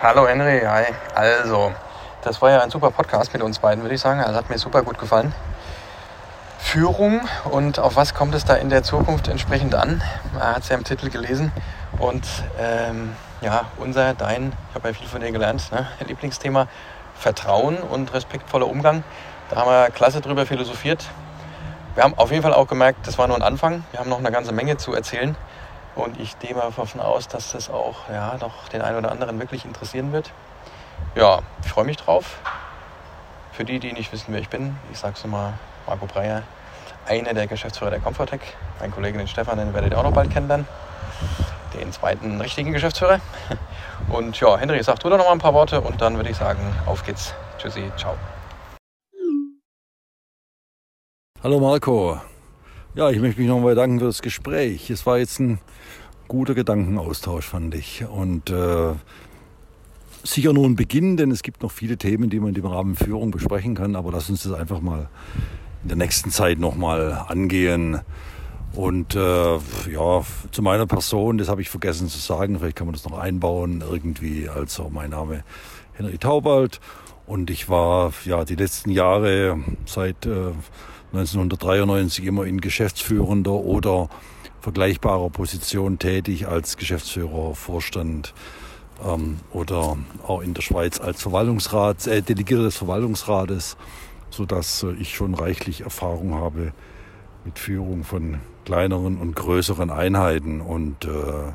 Hallo Henry, hi. Also, das war ja ein super Podcast mit uns beiden, würde ich sagen. Also hat mir super gut gefallen. Führung und auf was kommt es da in der Zukunft entsprechend an? Er hat es ja im Titel gelesen. Und ähm, ja, unser, dein, ich habe ja viel von dir gelernt, ne? Lieblingsthema Vertrauen und respektvoller Umgang. Da haben wir klasse drüber philosophiert. Wir haben auf jeden Fall auch gemerkt, das war nur ein Anfang. Wir haben noch eine ganze Menge zu erzählen. Und ich gehe mal davon aus, dass das auch ja, noch den einen oder anderen wirklich interessieren wird. Ja, ich freue mich drauf. Für die, die nicht wissen, wer ich bin, ich sage es nochmal, Marco Breyer, einer der Geschäftsführer der Comfortech. Mein Kollege den Stefan, den werdet ihr auch noch bald kennenlernen. Den zweiten richtigen Geschäftsführer. Und ja, Henry, sag du da noch ein paar Worte und dann würde ich sagen, auf geht's. Tschüssi, ciao. Hallo Marco. Ja, ich möchte mich nochmal bedanken für das Gespräch. Es war jetzt ein guter Gedankenaustausch, fand ich. Und äh, sicher nur ein Beginn, denn es gibt noch viele Themen, die man im Rahmen Führung besprechen kann. Aber lass uns das einfach mal in der nächsten Zeit nochmal angehen. Und äh, ja, zu meiner Person, das habe ich vergessen zu sagen, vielleicht kann man das noch einbauen irgendwie. Also mein Name Henry Taubald und ich war ja die letzten Jahre seit äh, 1993 immer in geschäftsführender oder vergleichbarer Position tätig als Geschäftsführer, Vorstand ähm, oder auch in der Schweiz als Verwaltungsrat, äh, Delegierter des Verwaltungsrates, sodass äh, ich schon reichlich Erfahrung habe mit Führung von kleineren und größeren Einheiten. Und äh,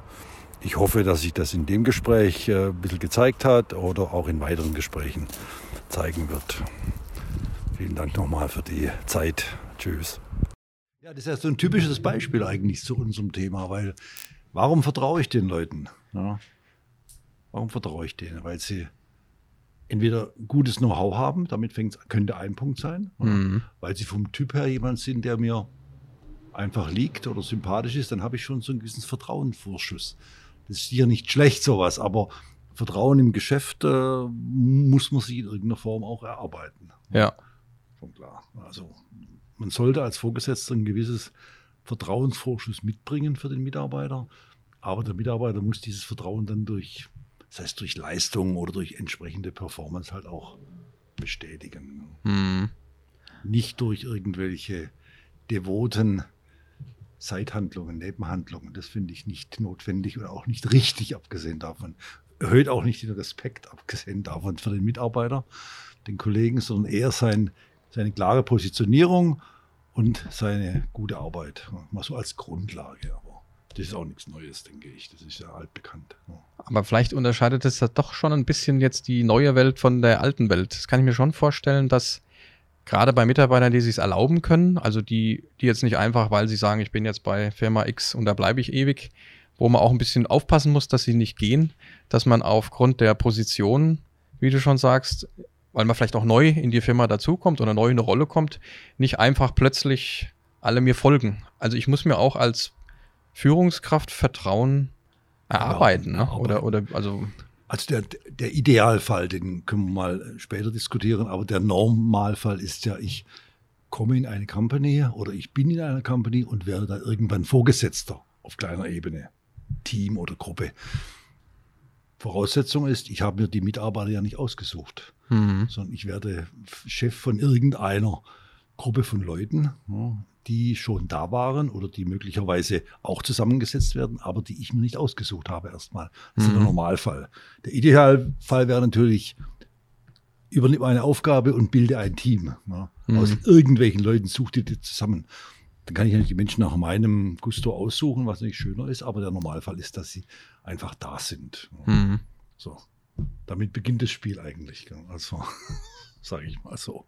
ich hoffe, dass sich das in dem Gespräch äh, ein bisschen gezeigt hat oder auch in weiteren Gesprächen zeigen wird. Vielen Dank nochmal für die Zeit. Tschüss. Ja, das ist ja so ein typisches Beispiel eigentlich zu unserem Thema, weil warum vertraue ich den Leuten? Ja? Warum vertraue ich denen? Weil sie entweder gutes Know-how haben, damit könnte ein Punkt sein, mhm. weil sie vom Typ her jemand sind, der mir einfach liegt oder sympathisch ist, dann habe ich schon so einen gewissen Vertrauensvorschuss. Das ist hier nicht schlecht, sowas, aber Vertrauen im Geschäft äh, muss man sich in irgendeiner Form auch erarbeiten. Ja. Schon klar. Also man sollte als Vorgesetzter ein gewisses Vertrauensvorschuss mitbringen für den Mitarbeiter, aber der Mitarbeiter muss dieses Vertrauen dann durch, das heißt durch Leistung oder durch entsprechende Performance halt auch bestätigen. Mhm. Nicht durch irgendwelche devoten Zeithandlungen, Nebenhandlungen. Das finde ich nicht notwendig oder auch nicht richtig, abgesehen davon. Erhöht auch nicht den Respekt, abgesehen davon für den Mitarbeiter, den Kollegen, sondern eher sein, seine klare Positionierung und seine gute Arbeit. Mal so als Grundlage. Aber das ist auch nichts Neues, denke ich. Das ist ja altbekannt. Aber vielleicht unterscheidet es doch schon ein bisschen jetzt die neue Welt von der alten Welt. Das kann ich mir schon vorstellen, dass gerade bei Mitarbeitern, die sich erlauben können, also die, die jetzt nicht einfach, weil sie sagen, ich bin jetzt bei Firma X und da bleibe ich ewig, wo man auch ein bisschen aufpassen muss, dass sie nicht gehen, dass man aufgrund der Position, wie du schon sagst, weil man vielleicht auch neu in die Firma dazukommt oder neu in eine Rolle kommt, nicht einfach plötzlich alle mir folgen. Also ich muss mir auch als Führungskraft Vertrauen erarbeiten, ja, ne? oder oder also also der, der Idealfall, den können wir mal später diskutieren, aber der Normalfall ist ja, ich komme in eine Company oder ich bin in einer Company und werde da irgendwann Vorgesetzter auf kleiner Ebene, Team oder Gruppe. Voraussetzung ist, ich habe mir die Mitarbeiter ja nicht ausgesucht, mhm. sondern ich werde Chef von irgendeiner Gruppe von Leuten, die schon da waren oder die möglicherweise auch zusammengesetzt werden, aber die ich mir nicht ausgesucht habe erstmal. Das mhm. ist der Normalfall. Der Idealfall wäre natürlich, übernehme eine Aufgabe und bilde ein Team. Mhm. Aus irgendwelchen Leuten such dir die zusammen. Dann kann ich natürlich die Menschen nach meinem Gusto aussuchen, was natürlich schöner ist, aber der Normalfall ist, dass sie einfach da sind. Mhm. So. Damit beginnt das Spiel eigentlich. Also, sage ich mal so.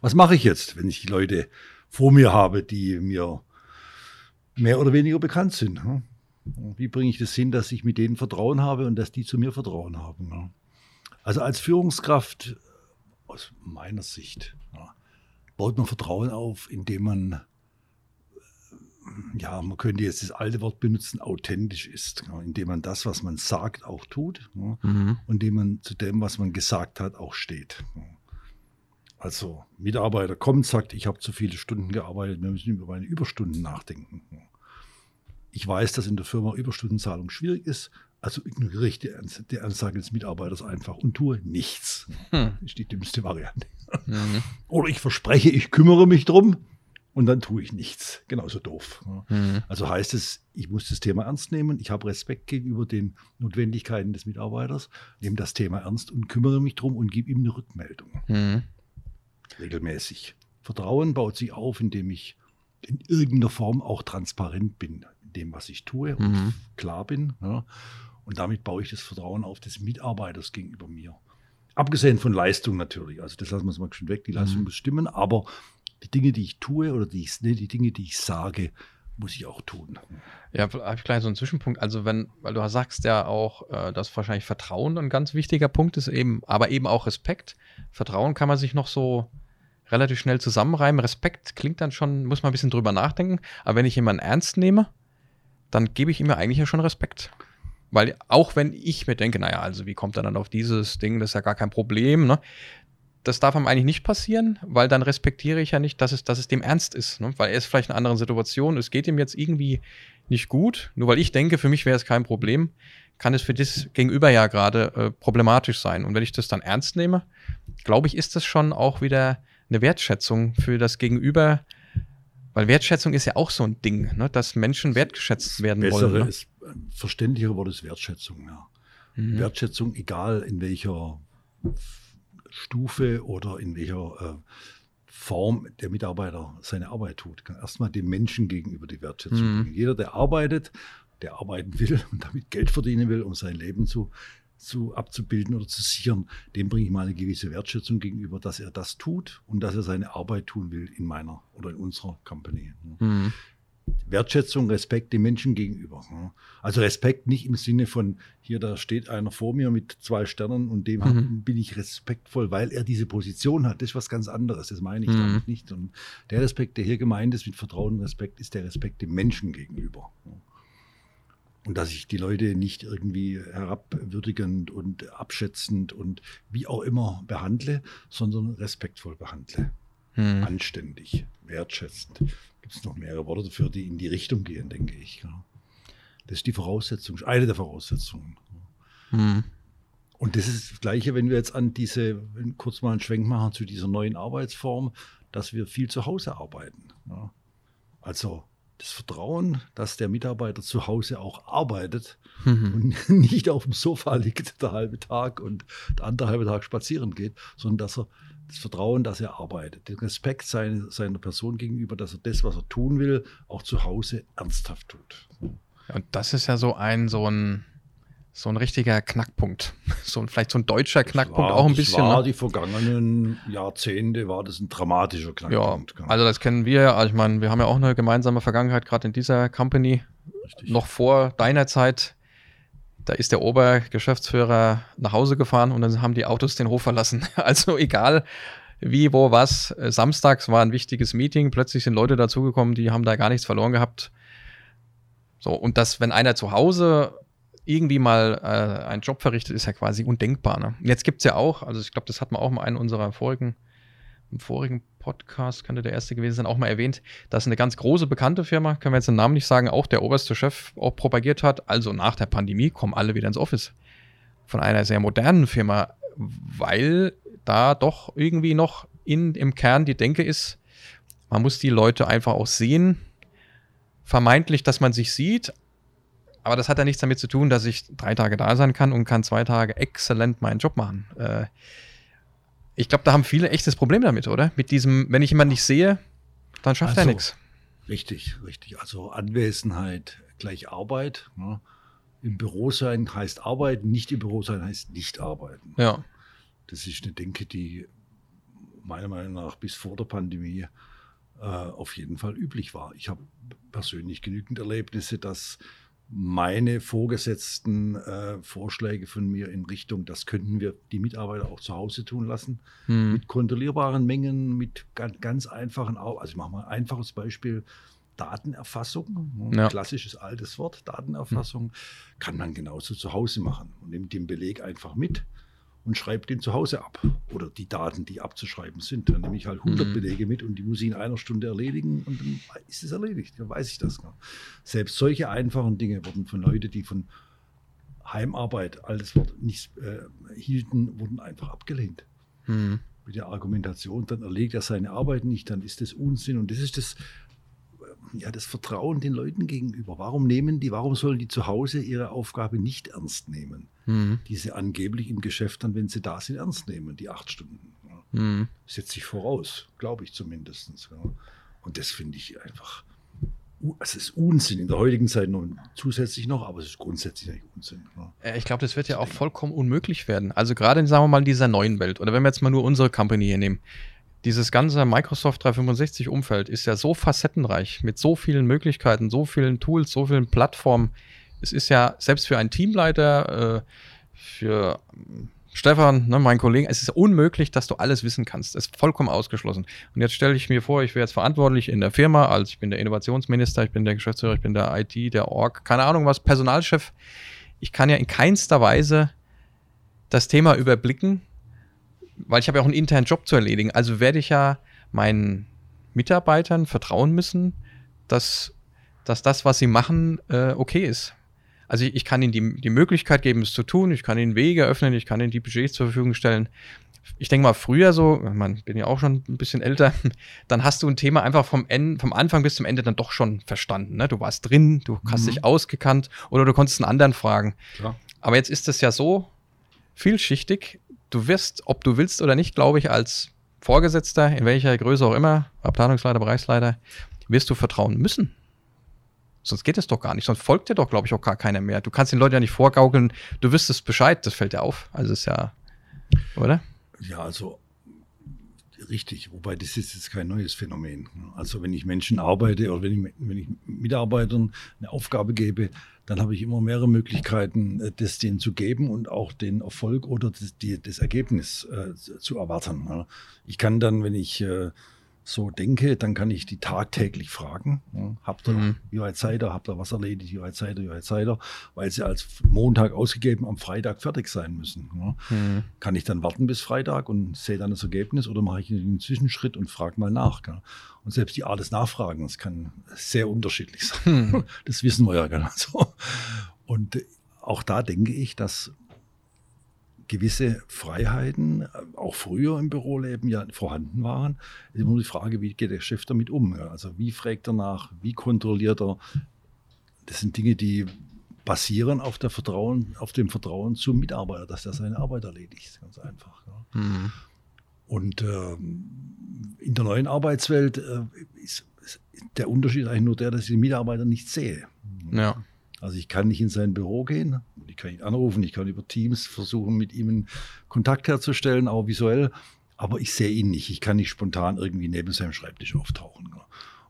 Was mache ich jetzt, wenn ich die Leute vor mir habe, die mir mehr oder weniger bekannt sind. Wie bringe ich das hin, dass ich mit denen Vertrauen habe und dass die zu mir Vertrauen haben? Also als Führungskraft, aus meiner Sicht, baut man Vertrauen auf, indem man, ja, man könnte jetzt das alte Wort benutzen, authentisch ist, indem man das, was man sagt, auch tut mhm. und indem man zu dem, was man gesagt hat, auch steht. Also Mitarbeiter kommt, sagt, ich habe zu viele Stunden gearbeitet, wir müssen über meine Überstunden nachdenken. ich weiß, dass in der Firma Überstundenzahlung schwierig ist, also ignoriere ich die, die Ansage des Mitarbeiters einfach und tue nichts. Hm. Ist die dümmste Variante. Mhm. Oder ich verspreche, ich kümmere mich drum und dann tue ich nichts. Genauso doof. Mhm. Also heißt es, ich muss das Thema ernst nehmen, ich habe Respekt gegenüber den Notwendigkeiten des Mitarbeiters, nehme das Thema ernst und kümmere mich drum und gebe ihm eine Rückmeldung. Mhm. Regelmäßig. Vertrauen baut sich auf, indem ich in irgendeiner Form auch transparent bin, in dem, was ich tue und mhm. klar bin. Ja. Und damit baue ich das Vertrauen auf des Mitarbeiters gegenüber mir. Abgesehen von Leistung natürlich. Also das lassen wir mal schon weg. Die Leistung mhm. muss stimmen, aber die Dinge, die ich tue oder die, ich, nee, die Dinge, die ich sage, muss ich auch tun. Ja, habe ich gleich so einen Zwischenpunkt. Also wenn, weil du sagst ja auch, äh, dass wahrscheinlich Vertrauen ein ganz wichtiger Punkt ist, eben, aber eben auch Respekt. Vertrauen kann man sich noch so relativ schnell zusammenreimen. Respekt klingt dann schon, muss man ein bisschen drüber nachdenken. Aber wenn ich jemanden ernst nehme, dann gebe ich ihm ja eigentlich ja schon Respekt. Weil auch wenn ich mir denke, naja, also wie kommt er dann auf dieses Ding, das ist ja gar kein Problem, ne? Das darf ihm eigentlich nicht passieren, weil dann respektiere ich ja nicht, dass es, dass es dem ernst ist. Ne? Weil er ist vielleicht in einer anderen Situation, es geht ihm jetzt irgendwie nicht gut. Nur weil ich denke, für mich wäre es kein Problem, kann es für das Gegenüber ja gerade äh, problematisch sein. Und wenn ich das dann ernst nehme, glaube ich, ist das schon auch wieder eine Wertschätzung für das Gegenüber, weil Wertschätzung ist ja auch so ein Ding, ne? dass Menschen wertgeschätzt werden Bessere wollen. Ne? Ist, verständlichere Wort ist Wertschätzung. Ja. Mhm. Wertschätzung, egal in welcher Stufe oder in welcher äh, Form der Mitarbeiter seine Arbeit tut. Erstmal dem Menschen gegenüber die Wertschätzung. Mhm. Jeder, der arbeitet, der arbeiten will und damit Geld verdienen will, um sein Leben zu zu, abzubilden oder zu sichern, dem bringe ich mal eine gewisse Wertschätzung gegenüber, dass er das tut und dass er seine Arbeit tun will in meiner oder in unserer Company. Mhm. Wertschätzung, Respekt dem Menschen gegenüber. Also Respekt nicht im Sinne von, hier, da steht einer vor mir mit zwei Sternen und dem mhm. bin ich respektvoll, weil er diese Position hat. Das ist was ganz anderes, das meine ich mhm. damit nicht. Und der Respekt, der hier gemeint ist mit Vertrauen und Respekt, ist der Respekt dem Menschen gegenüber. Und dass ich die Leute nicht irgendwie herabwürdigend und abschätzend und wie auch immer behandle, sondern respektvoll behandle. Hm. Anständig, wertschätzend. Gibt es noch mehrere Worte dafür, die in die Richtung gehen, denke ich. Das ist die Voraussetzung, eine der Voraussetzungen. Hm. Und das ist das Gleiche, wenn wir jetzt an diese, kurz mal einen Schwenk machen zu dieser neuen Arbeitsform, dass wir viel zu Hause arbeiten. Also das Vertrauen, dass der Mitarbeiter zu Hause auch arbeitet mhm. und nicht auf dem Sofa liegt der halbe Tag und der andere halbe Tag spazieren geht, sondern dass er das Vertrauen, dass er arbeitet, den Respekt seine, seiner Person gegenüber, dass er das, was er tun will, auch zu Hause ernsthaft tut. Und das ist ja so ein, so ein so ein richtiger Knackpunkt. So ein, vielleicht so ein deutscher Knackpunkt war, auch ein bisschen. War ne? die vergangenen Jahrzehnte war das ein dramatischer Knackpunkt. Ja, also das kennen wir. Also ich meine, wir haben ja auch eine gemeinsame Vergangenheit gerade in dieser Company. Richtig. Noch vor deiner Zeit. Da ist der Obergeschäftsführer nach Hause gefahren und dann haben die Autos den Hof verlassen. Also egal wie, wo, was. Samstags war ein wichtiges Meeting. Plötzlich sind Leute dazugekommen, die haben da gar nichts verloren gehabt. So, und das, wenn einer zu Hause irgendwie mal äh, einen Job verrichtet, ist ja quasi undenkbar. Ne? Jetzt gibt es ja auch, also ich glaube, das hat man auch mal in unserer vorigen, im vorigen Podcast, könnte der erste gewesen sein, auch mal erwähnt, dass eine ganz große bekannte Firma, können wir jetzt den Namen nicht sagen, auch der oberste Chef auch propagiert hat, also nach der Pandemie kommen alle wieder ins Office. Von einer sehr modernen Firma, weil da doch irgendwie noch in, im Kern die Denke ist, man muss die Leute einfach auch sehen, vermeintlich, dass man sich sieht, aber das hat ja nichts damit zu tun, dass ich drei Tage da sein kann und kann zwei Tage exzellent meinen Job machen. Äh, ich glaube, da haben viele echtes Problem damit, oder? Mit diesem, wenn ich jemanden nicht sehe, dann schafft also, er nichts. Richtig, richtig. Also Anwesenheit gleich Arbeit. Ne? Im Büro sein heißt arbeiten, nicht im Büro sein heißt nicht arbeiten. Ja. Das ist eine Denke, die meiner Meinung nach bis vor der Pandemie äh, auf jeden Fall üblich war. Ich habe persönlich genügend Erlebnisse, dass meine vorgesetzten äh, Vorschläge von mir in Richtung, das könnten wir die Mitarbeiter auch zu Hause tun lassen, hm. mit kontrollierbaren Mengen, mit ganz, ganz einfachen, also ich mache mal ein einfaches Beispiel, Datenerfassung, ja. klassisches altes Wort, Datenerfassung, hm. kann man genauso zu Hause machen und nimmt den Beleg einfach mit und schreibe den zu Hause ab. Oder die Daten, die abzuschreiben sind. Dann nehme ich halt 100 mhm. Belege mit und die muss ich in einer Stunde erledigen und dann ist es erledigt. Dann weiß ich das. Selbst solche einfachen Dinge wurden von Leuten, die von Heimarbeit alles nicht äh, hielten, wurden einfach abgelehnt. Mhm. Mit der Argumentation, dann erlegt er seine Arbeit nicht, dann ist das Unsinn. Und das ist das, ja, das Vertrauen den Leuten gegenüber. Warum nehmen die, warum sollen die zu Hause ihre Aufgabe nicht ernst nehmen? Mhm. Diese angeblich im Geschäft dann, wenn sie da sind, ernst nehmen, die acht Stunden. Ja. Mhm. Setzt sich voraus, glaube ich zumindest. Ja. Und das finde ich einfach, es ist Unsinn in der heutigen Zeit noch zusätzlich noch, aber es ist grundsätzlich nicht Unsinn. Ja. Ich glaube, das wird ja auch vollkommen unmöglich werden. Also gerade, sagen wir mal, in dieser neuen Welt, oder wenn wir jetzt mal nur unsere Company hier nehmen, dieses ganze Microsoft 365 Umfeld ist ja so facettenreich mit so vielen Möglichkeiten, so vielen Tools, so vielen Plattformen. Es ist ja selbst für einen Teamleiter, äh, für ähm, Stefan, ne, mein Kollege, es ist unmöglich, dass du alles wissen kannst. Es ist vollkommen ausgeschlossen. Und jetzt stelle ich mir vor, ich wäre jetzt verantwortlich in der Firma, also ich bin der Innovationsminister, ich bin der Geschäftsführer, ich bin der IT, der Org, keine Ahnung was, Personalchef. Ich kann ja in keinster Weise das Thema überblicken weil ich habe ja auch einen internen Job zu erledigen. Also werde ich ja meinen Mitarbeitern vertrauen müssen, dass, dass das, was sie machen, äh, okay ist. Also ich, ich, kann ihnen die, die Möglichkeit geben, es zu tun, ich kann ihnen Wege öffnen, ich kann ihnen die Budgets zur Verfügung stellen. Ich denke mal, früher so, man bin ja auch schon ein bisschen älter, dann hast du ein Thema einfach vom, Ende, vom Anfang bis zum Ende dann doch schon verstanden. Ne? Du warst drin, du hast mhm. dich ausgekannt oder du konntest einen anderen fragen. Klar. Aber jetzt ist es ja so vielschichtig, du wirst, ob du willst oder nicht, glaube ich, als Vorgesetzter, in welcher Größe auch immer, Abteilungsleiter, Bereichsleiter, wirst du vertrauen müssen. Sonst geht es doch gar nicht. Sonst folgt dir doch, glaube ich, auch gar keiner mehr. Du kannst den Leuten ja nicht vorgaukeln, du wüsstest Bescheid, das fällt dir auf. Also ist ja, oder? Ja, also richtig. Wobei das ist jetzt kein neues Phänomen. Also wenn ich Menschen arbeite oder wenn ich, wenn ich Mitarbeitern eine Aufgabe gebe, dann habe ich immer mehrere Möglichkeiten, äh, das denen zu geben und auch den Erfolg oder das, die, das Ergebnis äh, zu erwarten. Ich kann dann, wenn ich äh, so denke, dann kann ich die tagtäglich fragen. Ja, habt ihr, mhm. wie weit seid ihr? Habt ihr was erledigt? Wie weit seid ihr? Wie weit seid ihr? Weil sie als Montag ausgegeben am Freitag fertig sein müssen. Ja. Mhm. Kann ich dann warten bis Freitag und sehe dann das Ergebnis oder mache ich einen Zwischenschritt und frage mal nach? Ja. Und selbst die Art des Nachfragens kann sehr unterschiedlich sein. Mhm. Das wissen wir ja genau so. Und auch da denke ich, dass gewisse Freiheiten, auch früher im Büroleben ja vorhanden waren. Es ist immer die Frage, wie geht der Chef damit um? Also wie fragt er nach, wie kontrolliert er? Das sind Dinge, die basieren auf, der Vertrauen, auf dem Vertrauen zum Mitarbeiter, dass er seine Arbeit erledigt. Ganz einfach. Ja. Mhm. Und ähm, in der neuen Arbeitswelt äh, ist, ist, der Unterschied eigentlich nur der, dass ich den Mitarbeiter nicht sehe. Ja. Also ich kann nicht in sein Büro gehen, ich kann ihn anrufen, ich kann über Teams versuchen, mit ihm Kontakt herzustellen, auch visuell, aber ich sehe ihn nicht. Ich kann nicht spontan irgendwie neben seinem Schreibtisch auftauchen.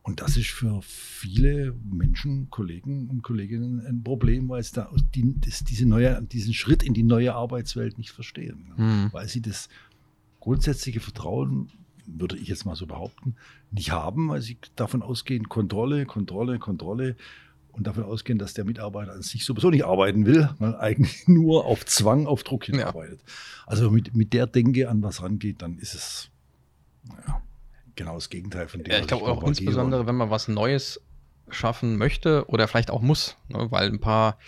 Und das ist für viele Menschen, Kollegen und Kolleginnen ein Problem, weil sie da die, das, diese neue, diesen Schritt in die neue Arbeitswelt nicht verstehen. Mhm. Weil sie das grundsätzliche Vertrauen, würde ich jetzt mal so behaupten, nicht haben, weil sie davon ausgehen, Kontrolle, Kontrolle, Kontrolle und davon ausgehen, dass der Mitarbeiter an sich sowieso nicht arbeiten will, weil eigentlich nur auf Zwang, auf Druck hinarbeitet. Ja. Also mit, mit der Denke an was rangeht, dann ist es naja, genau das Gegenteil von dem. Ja, ich glaube auch insbesondere, wenn man was Neues schaffen möchte oder vielleicht auch muss, ne, weil ein paar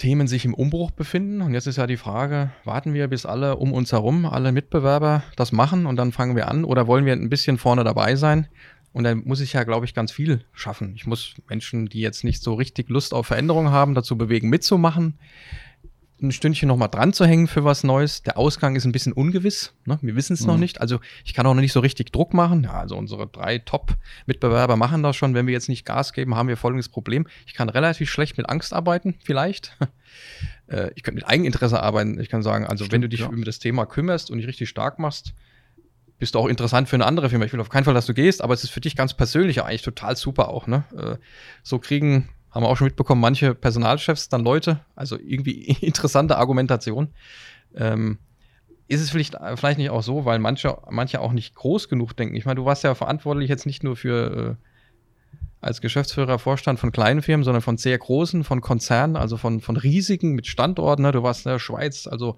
Themen sich im Umbruch befinden. Und jetzt ist ja die Frage, warten wir, bis alle um uns herum, alle Mitbewerber das machen und dann fangen wir an oder wollen wir ein bisschen vorne dabei sein? Und dann muss ich ja, glaube ich, ganz viel schaffen. Ich muss Menschen, die jetzt nicht so richtig Lust auf Veränderung haben, dazu bewegen, mitzumachen, ein Stündchen nochmal dran zu hängen für was Neues. Der Ausgang ist ein bisschen ungewiss. Ne? Wir wissen es mhm. noch nicht. Also ich kann auch noch nicht so richtig Druck machen. Ja, also unsere drei Top-Mitbewerber machen das schon. Wenn wir jetzt nicht Gas geben, haben wir folgendes Problem. Ich kann relativ schlecht mit Angst arbeiten, vielleicht. Äh, ich könnte mit Eigeninteresse arbeiten. Ich kann sagen, also Stimmt, wenn du dich ja. um das Thema kümmerst und dich richtig stark machst, bist du auch interessant für eine andere Firma. Ich will auf keinen Fall, dass du gehst, aber es ist für dich ganz persönlich eigentlich total super auch. Ne? Äh, so kriegen, haben wir auch schon mitbekommen, manche Personalchefs dann Leute, also irgendwie interessante Argumentation. Ähm, ist es vielleicht, vielleicht nicht auch so, weil manche, manche auch nicht groß genug denken. Ich meine, du warst ja verantwortlich jetzt nicht nur für äh, als Geschäftsführer, Vorstand von kleinen Firmen, sondern von sehr großen, von Konzernen, also von, von riesigen mit Standorten. Ne? Du warst in der Schweiz, also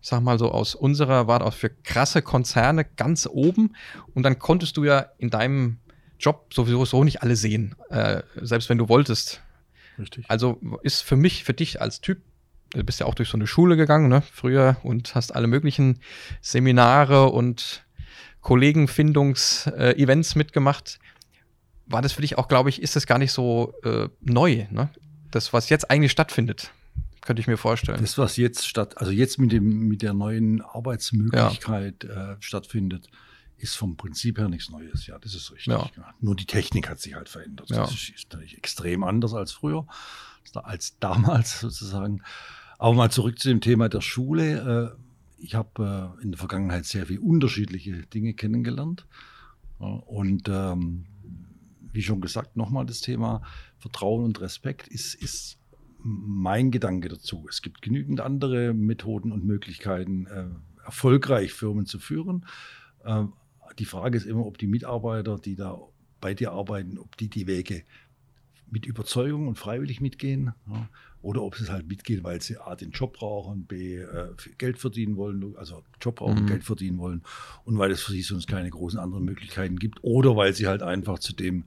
ich sag mal so aus unserer Warte aus für krasse Konzerne ganz oben und dann konntest du ja in deinem Job sowieso so nicht alle sehen, äh, selbst wenn du wolltest. Richtig. Also ist für mich, für dich als Typ, du bist ja auch durch so eine Schule gegangen, ne, früher und hast alle möglichen Seminare und Kollegenfindungs-Events äh, mitgemacht. War das für dich auch, glaube ich, ist das gar nicht so äh, neu, ne? Das, was jetzt eigentlich stattfindet, könnte ich mir vorstellen. Das, was jetzt statt, also jetzt mit dem, mit der neuen Arbeitsmöglichkeit ja. äh, stattfindet, ist vom Prinzip her nichts Neues. Ja, das ist richtig. Ja. Nur die Technik hat sich halt verändert. Ja. Das ist natürlich extrem anders als früher, als damals sozusagen. Aber mal zurück zu dem Thema der Schule. Äh, ich habe äh, in der Vergangenheit sehr viele unterschiedliche Dinge kennengelernt. Und ähm, wie schon gesagt, nochmal das Thema Vertrauen und Respekt ist, ist mein Gedanke dazu. Es gibt genügend andere Methoden und Möglichkeiten, äh, erfolgreich Firmen zu führen. Äh, die Frage ist immer, ob die Mitarbeiter, die da bei dir arbeiten, ob die die Wege mit Überzeugung und freiwillig mitgehen ja, oder ob sie es halt mitgehen, weil sie A, den Job brauchen, B, äh, Geld verdienen wollen, also Job brauchen, mhm. Geld verdienen wollen und weil es für sie sonst keine großen anderen Möglichkeiten gibt oder weil sie halt einfach zu dem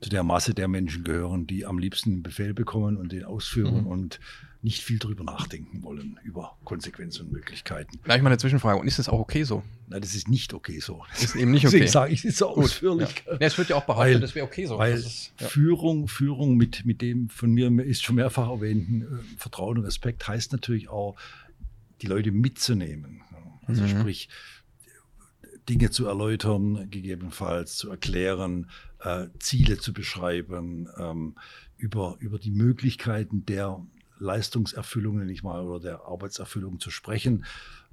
zu der Masse der Menschen gehören, die am liebsten einen Befehl bekommen und den ausführen mhm. und nicht viel drüber nachdenken wollen, über Konsequenzen und Möglichkeiten. Gleich mal eine Zwischenfrage. Und ist das auch okay so? Nein, das ist nicht okay so. Das ist eben nicht okay. Deswegen sage ich es so ausführlich. Ja. ja. es wird ja auch behauptet, weil, das wäre okay so. Weil ist, ja. Führung, Führung mit, mit dem von mir ist schon mehrfach erwähnten äh, Vertrauen und Respekt heißt natürlich auch, die Leute mitzunehmen. Also mhm. sprich, Dinge zu erläutern, gegebenenfalls zu erklären, äh, Ziele zu beschreiben, ähm, über, über die Möglichkeiten der Leistungserfüllung, ich mal, oder der Arbeitserfüllung zu sprechen,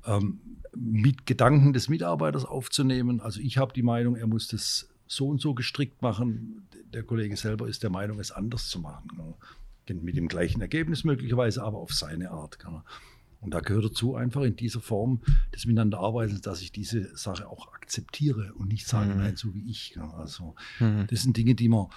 ähm, mit Gedanken des Mitarbeiters aufzunehmen. Also ich habe die Meinung, er muss das so und so gestrickt machen. Der Kollege selber ist der Meinung, es anders zu machen. Mit dem gleichen Ergebnis möglicherweise, aber auf seine Art. Und da gehört dazu einfach in dieser Form des Miteinanderarbeitens, dass ich diese Sache auch akzeptiere und nicht sage, mhm. nein, so wie ich. Also mhm. das sind Dinge, die man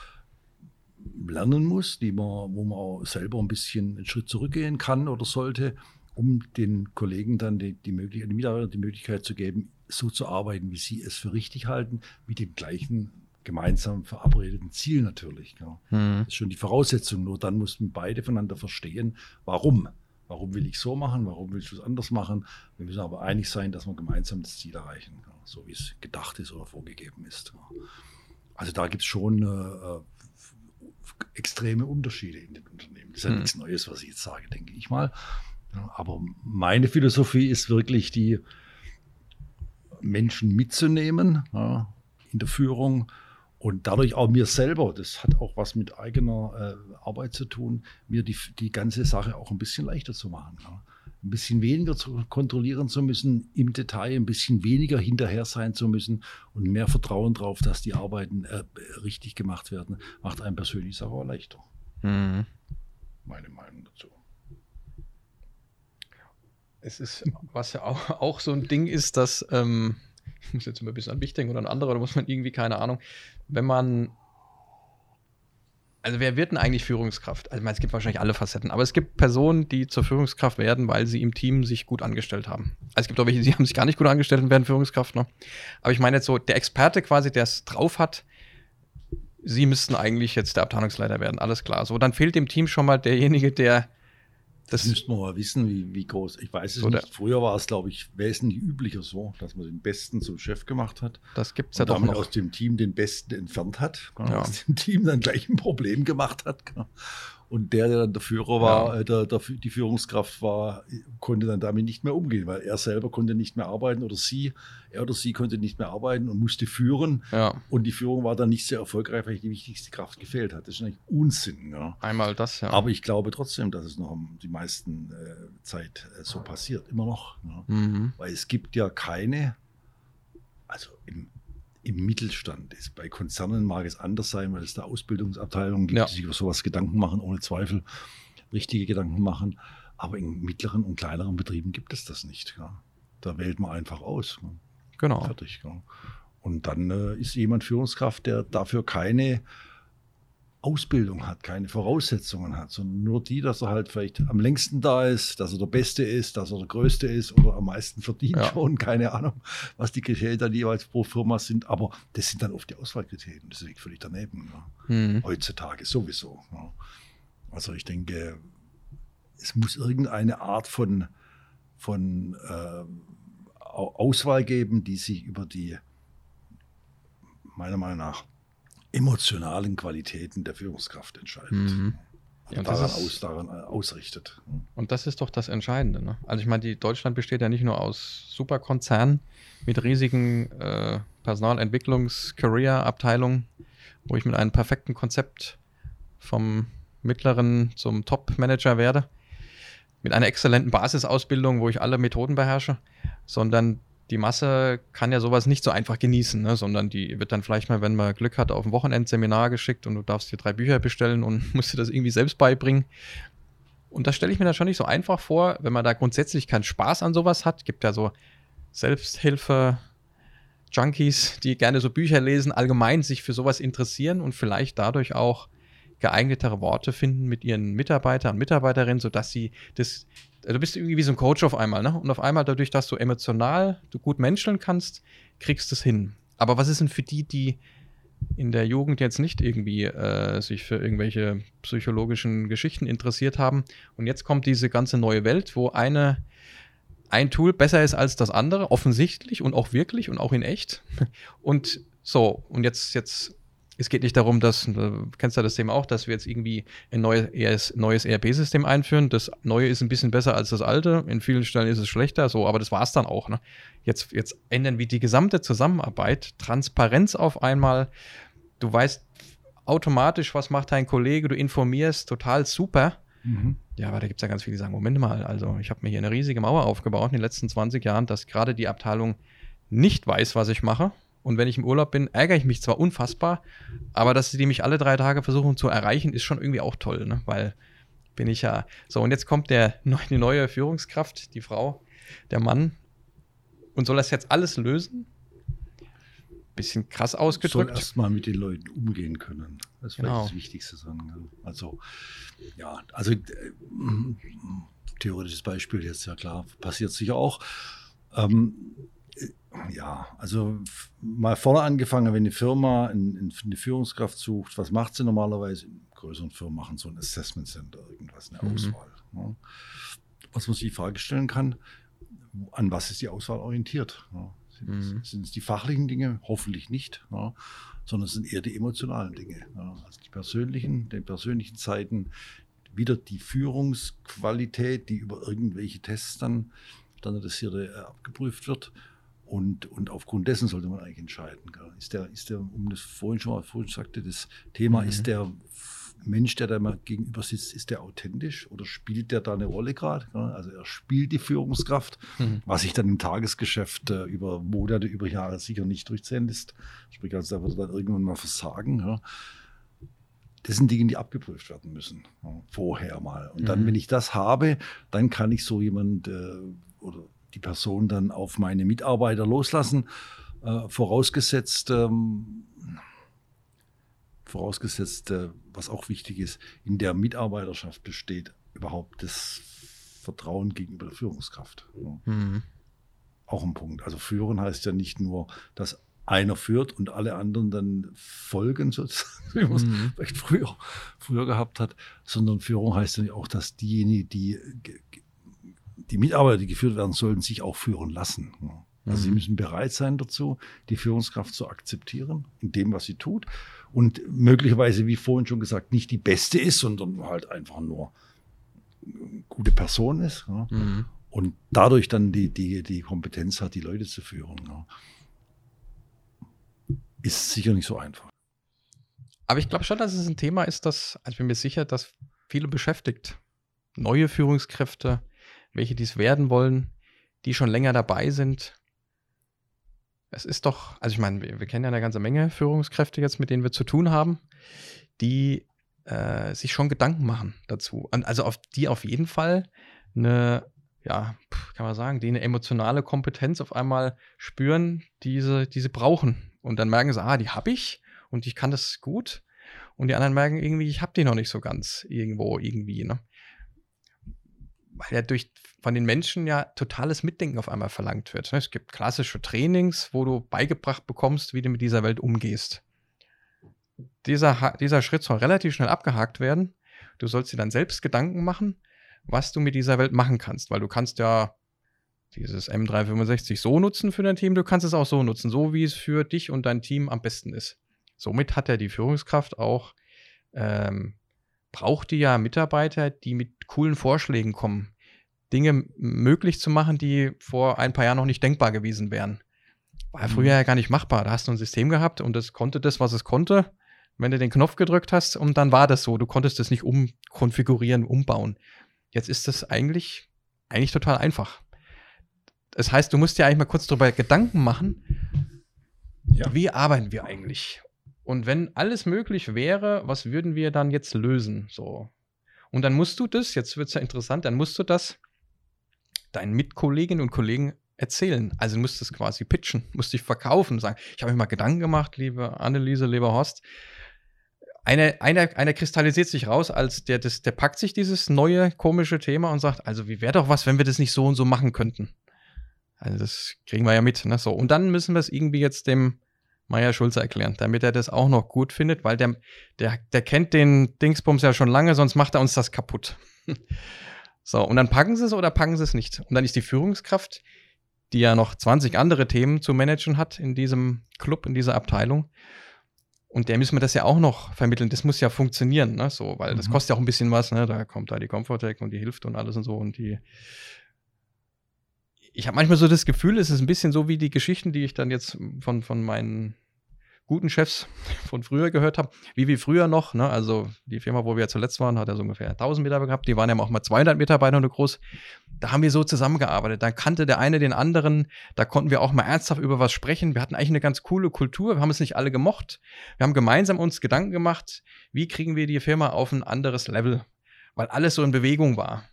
lernen muss, die man, wo man auch selber ein bisschen einen Schritt zurückgehen kann oder sollte, um den Kollegen dann die, die Möglichkeit, den Mitarbeitern die Möglichkeit zu geben, so zu arbeiten, wie sie es für richtig halten, mit dem gleichen gemeinsam verabredeten Ziel natürlich. Ja. Mhm. Das ist schon die Voraussetzung. Nur dann mussten beide voneinander verstehen, warum. Warum will ich so machen? Warum will ich was anders machen? Wir müssen aber einig sein, dass wir gemeinsam das Ziel erreichen, so wie es gedacht ist oder vorgegeben ist. Also da gibt es schon äh, äh, extreme Unterschiede in den Unternehmen. Das ist ja hm. nichts Neues, was ich jetzt sage, denke ich mal. Aber meine Philosophie ist wirklich die Menschen mitzunehmen ja, in der Führung und dadurch auch mir selber, das hat auch was mit eigener äh, Arbeit zu tun, mir die, die ganze Sache auch ein bisschen leichter zu machen. Ja. Ein bisschen weniger zu kontrollieren zu müssen im Detail, ein bisschen weniger hinterher sein zu müssen und mehr Vertrauen darauf, dass die Arbeiten äh, richtig gemacht werden, macht einem persönlich auch leichter. Mhm. Meine Meinung dazu. Es ist, was ja auch, auch so ein Ding ist, dass ähm, ich muss jetzt immer ein bisschen an mich denken oder an andere, da muss man irgendwie, keine Ahnung, wenn man also wer wird denn eigentlich Führungskraft? Also, ich meine, es gibt wahrscheinlich alle Facetten, aber es gibt Personen, die zur Führungskraft werden, weil sie im Team sich gut angestellt haben. Also es gibt auch welche, die haben sich gar nicht gut angestellt und werden Führungskraft. Ne? Aber ich meine jetzt so, der Experte quasi, der es drauf hat, sie müssten eigentlich jetzt der Abteilungsleiter werden, alles klar. So, dann fehlt dem Team schon mal derjenige, der das müsste man mal wissen, wie, wie groß. Ich weiß es so nicht. Früher war es, glaube ich, wesentlich üblicher so, dass man den Besten zum Chef gemacht hat. Das gibt es ja doch damit noch. aus dem Team den Besten entfernt hat. Genau, ja. Aus dem Team dann gleich ein Problem gemacht hat. Und der, der dann der Führer war, ja. Äh, der, der, die Führungskraft war, konnte dann damit nicht mehr umgehen, weil er selber konnte nicht mehr arbeiten oder sie, er oder sie konnte nicht mehr arbeiten und musste führen. Ja. Und die Führung war dann nicht sehr erfolgreich, weil die wichtigste Kraft gefehlt hat. Das ist eigentlich Unsinn. Ja. Einmal das, ja. Aber ich glaube trotzdem, dass es noch die meisten äh, Zeit äh, so passiert, immer noch. Mhm. Weil es gibt ja keine, also im im Mittelstand ist. Bei Konzernen mag es anders sein, weil es da Ausbildungsabteilungen gibt, ja. die sich über sowas Gedanken machen, ohne Zweifel richtige Gedanken machen. Aber in mittleren und kleineren Betrieben gibt es das nicht. Ja. Da wählt man einfach aus. Genau. Fertig. Ja. Und dann äh, ist jemand Führungskraft, der dafür keine Ausbildung hat, keine Voraussetzungen hat, sondern nur die, dass er halt vielleicht am längsten da ist, dass er der Beste ist, dass er der Größte ist oder am meisten verdient ja. schon, keine Ahnung, was die Kriterien dann jeweils pro Firma sind, aber das sind dann oft die Auswahlkriterien, das liegt völlig daneben, ja. mhm. heutzutage sowieso. Ja. Also ich denke, es muss irgendeine Art von, von äh, Auswahl geben, die sich über die, meiner Meinung nach, emotionalen Qualitäten der Führungskraft entscheidet. Mhm. Ja, daran, ist, aus, daran äh, ausrichtet. Und das ist doch das Entscheidende. Ne? Also ich meine, die Deutschland besteht ja nicht nur aus Superkonzernen mit riesigen äh, Personalentwicklungs-Career-Abteilungen, wo ich mit einem perfekten Konzept vom mittleren zum Top-Manager werde, mit einer exzellenten Basisausbildung, wo ich alle Methoden beherrsche, sondern die Masse kann ja sowas nicht so einfach genießen, ne? sondern die wird dann vielleicht mal, wenn man Glück hat, auf ein Wochenendseminar geschickt und du darfst dir drei Bücher bestellen und musst dir das irgendwie selbst beibringen. Und das stelle ich mir dann schon nicht so einfach vor, wenn man da grundsätzlich keinen Spaß an sowas hat. Gibt ja so Selbsthilfe, Junkies, die gerne so Bücher lesen, allgemein sich für sowas interessieren und vielleicht dadurch auch geeignetere Worte finden mit ihren Mitarbeitern und Mitarbeiterinnen, sodass sie das du bist irgendwie wie so ein Coach auf einmal, ne? Und auf einmal dadurch, dass du emotional, du gut menscheln kannst, kriegst du es hin. Aber was ist denn für die, die in der Jugend jetzt nicht irgendwie äh, sich für irgendwelche psychologischen Geschichten interessiert haben und jetzt kommt diese ganze neue Welt, wo eine ein Tool besser ist als das andere, offensichtlich und auch wirklich und auch in echt. Und so, und jetzt, jetzt es geht nicht darum, dass, du kennst ja das Thema auch, dass wir jetzt irgendwie ein neues, neues ERP-System einführen. Das neue ist ein bisschen besser als das alte. In vielen Stellen ist es schlechter, so, aber das war es dann auch. Ne? Jetzt, jetzt ändern wir die gesamte Zusammenarbeit, Transparenz auf einmal. Du weißt automatisch, was macht dein Kollege, du informierst, total super. Mhm. Ja, aber da gibt es ja ganz viele, die sagen: Moment mal, also ich habe mir hier eine riesige Mauer aufgebaut in den letzten 20 Jahren, dass gerade die Abteilung nicht weiß, was ich mache und wenn ich im Urlaub bin, ärgere ich mich zwar unfassbar, aber dass sie mich alle drei Tage versuchen zu erreichen, ist schon irgendwie auch toll, ne? weil bin ich ja. So, und jetzt kommt der, die neue Führungskraft, die Frau, der Mann, und soll das jetzt alles lösen? Bisschen krass ausgedrückt. Soll erstmal mit den Leuten umgehen können. Das ist genau. das Wichtigste. Sagen. Also, ja, also äh, theoretisches Beispiel jetzt, ja klar, passiert sicher auch. Ähm, ja, also mal vorne angefangen, wenn eine Firma eine Führungskraft sucht, was macht sie normalerweise? In größeren Firmen machen so ein Assessment Center, irgendwas, eine mhm. Auswahl. Ja. Was man sich die Frage stellen kann, an was ist die Auswahl orientiert? Ja. Sind, mhm. sind, es die fachlichen Dinge? Hoffentlich nicht, ja. sondern es sind eher die emotionalen Dinge. Also die persönlichen, den persönlichen Zeiten, wieder die Führungsqualität, die über irgendwelche Tests dann standardisierte äh, abgeprüft wird und, und aufgrund dessen sollte man eigentlich entscheiden. Gell? Ist der, ist der, um das vorhin schon mal vorhin sagte, das Thema, mhm. ist der Mensch, der da mal gegenüber sitzt, ist der authentisch oder spielt der da eine Rolle gerade? Also er spielt die Führungskraft, mhm. was sich dann im Tagesgeschäft äh, über Monate, über Jahre sicher nicht durchzählen lässt. Sprich, also da wird er dann irgendwann mal versagen. Ja. Das sind Dinge, die abgeprüft werden müssen, ja, vorher mal. Und mhm. dann, wenn ich das habe, dann kann ich so jemand äh, oder die Person dann auf meine Mitarbeiter loslassen, äh, vorausgesetzt, ähm, vorausgesetzt, äh, was auch wichtig ist, in der Mitarbeiterschaft besteht überhaupt das Vertrauen gegenüber der Führungskraft. Ja. Mhm. Auch ein Punkt. Also führen heißt ja nicht nur, dass einer führt und alle anderen dann folgen, sozusagen, wie man es mhm. vielleicht früher, früher gehabt hat, sondern Führung heißt ja auch, dass diejenigen, die die Mitarbeiter, die geführt werden sollen, sich auch führen lassen. Also mhm. sie müssen bereit sein dazu, die Führungskraft zu akzeptieren in dem, was sie tut. Und möglicherweise, wie vorhin schon gesagt, nicht die beste ist, sondern halt einfach nur eine gute Person ist. Ja. Mhm. Und dadurch dann die, die, die Kompetenz hat, die Leute zu führen. Ja. Ist sicher nicht so einfach. Aber ich glaube schon, dass es ein Thema ist, das, also ich bin mir sicher, dass viele beschäftigt. Neue Führungskräfte, welche dies werden wollen, die schon länger dabei sind. Es ist doch, also ich meine, wir, wir kennen ja eine ganze Menge Führungskräfte jetzt, mit denen wir zu tun haben, die äh, sich schon Gedanken machen dazu. Also auf die auf jeden Fall eine, ja, kann man sagen, die eine emotionale Kompetenz auf einmal spüren, die sie brauchen. Und dann merken sie, ah, die habe ich und ich kann das gut. und die anderen merken irgendwie, ich habe die noch nicht so ganz irgendwo irgendwie. Ne? Weil ja durch von den Menschen ja totales Mitdenken auf einmal verlangt wird. Ne? Es gibt klassische Trainings, wo du beigebracht bekommst, wie du mit dieser Welt umgehst. Dieser, dieser Schritt soll relativ schnell abgehakt werden. Du sollst dir dann selbst Gedanken machen, was du mit dieser Welt machen kannst, weil du kannst ja dieses M365 so nutzen für dein Team, du kannst es auch so nutzen, so wie es für dich und dein Team am besten ist. Somit hat ja die Führungskraft auch, ähm, braucht die ja Mitarbeiter, die mit coolen Vorschlägen kommen, Dinge möglich zu machen, die vor ein paar Jahren noch nicht denkbar gewesen wären. War ja früher mhm. ja gar nicht machbar. Da hast du ein System gehabt und das konnte das, was es konnte, wenn du den Knopf gedrückt hast und dann war das so. Du konntest das nicht umkonfigurieren, umbauen. Jetzt ist das eigentlich, eigentlich total einfach. Das heißt, du musst dir eigentlich mal kurz darüber Gedanken machen, ja. wie arbeiten wir eigentlich? Und wenn alles möglich wäre, was würden wir dann jetzt lösen? So. Und dann musst du das, jetzt wird es ja interessant, dann musst du das deinen Mitkolleginnen und Kollegen erzählen. Also du musst es quasi pitchen, musst dich verkaufen, sagen, ich habe mir mal Gedanken gemacht, liebe Anneliese, lieber Horst. Einer, einer, einer kristallisiert sich raus, als der, das, der packt sich dieses neue komische Thema und sagt, also wie wäre doch was, wenn wir das nicht so und so machen könnten. Also das kriegen wir ja mit. Ne? So, und dann müssen wir es irgendwie jetzt dem Meier Schulze erklären, damit er das auch noch gut findet, weil der, der, der kennt den Dingsbums ja schon lange, sonst macht er uns das kaputt. so, und dann packen sie es oder packen sie es nicht. Und dann ist die Führungskraft, die ja noch 20 andere Themen zu managen hat in diesem Club, in dieser Abteilung. Und der müssen wir das ja auch noch vermitteln. Das muss ja funktionieren, ne? So, weil mhm. das kostet ja auch ein bisschen was, ne? Da kommt da die Comfortech und die hilft und alles und so und die ich habe manchmal so das Gefühl, es ist ein bisschen so wie die Geschichten, die ich dann jetzt von, von meinen guten Chefs von früher gehört habe, wie wie früher noch. Ne? Also die Firma, wo wir ja zuletzt waren, hat ja so ungefähr 1000 Mitarbeiter gehabt. Die waren ja auch mal 200 Mitarbeiter nur groß. Da haben wir so zusammengearbeitet. Da kannte der eine den anderen. Da konnten wir auch mal ernsthaft über was sprechen. Wir hatten eigentlich eine ganz coole Kultur. Wir haben es nicht alle gemocht. Wir haben gemeinsam uns Gedanken gemacht, wie kriegen wir die Firma auf ein anderes Level, weil alles so in Bewegung war.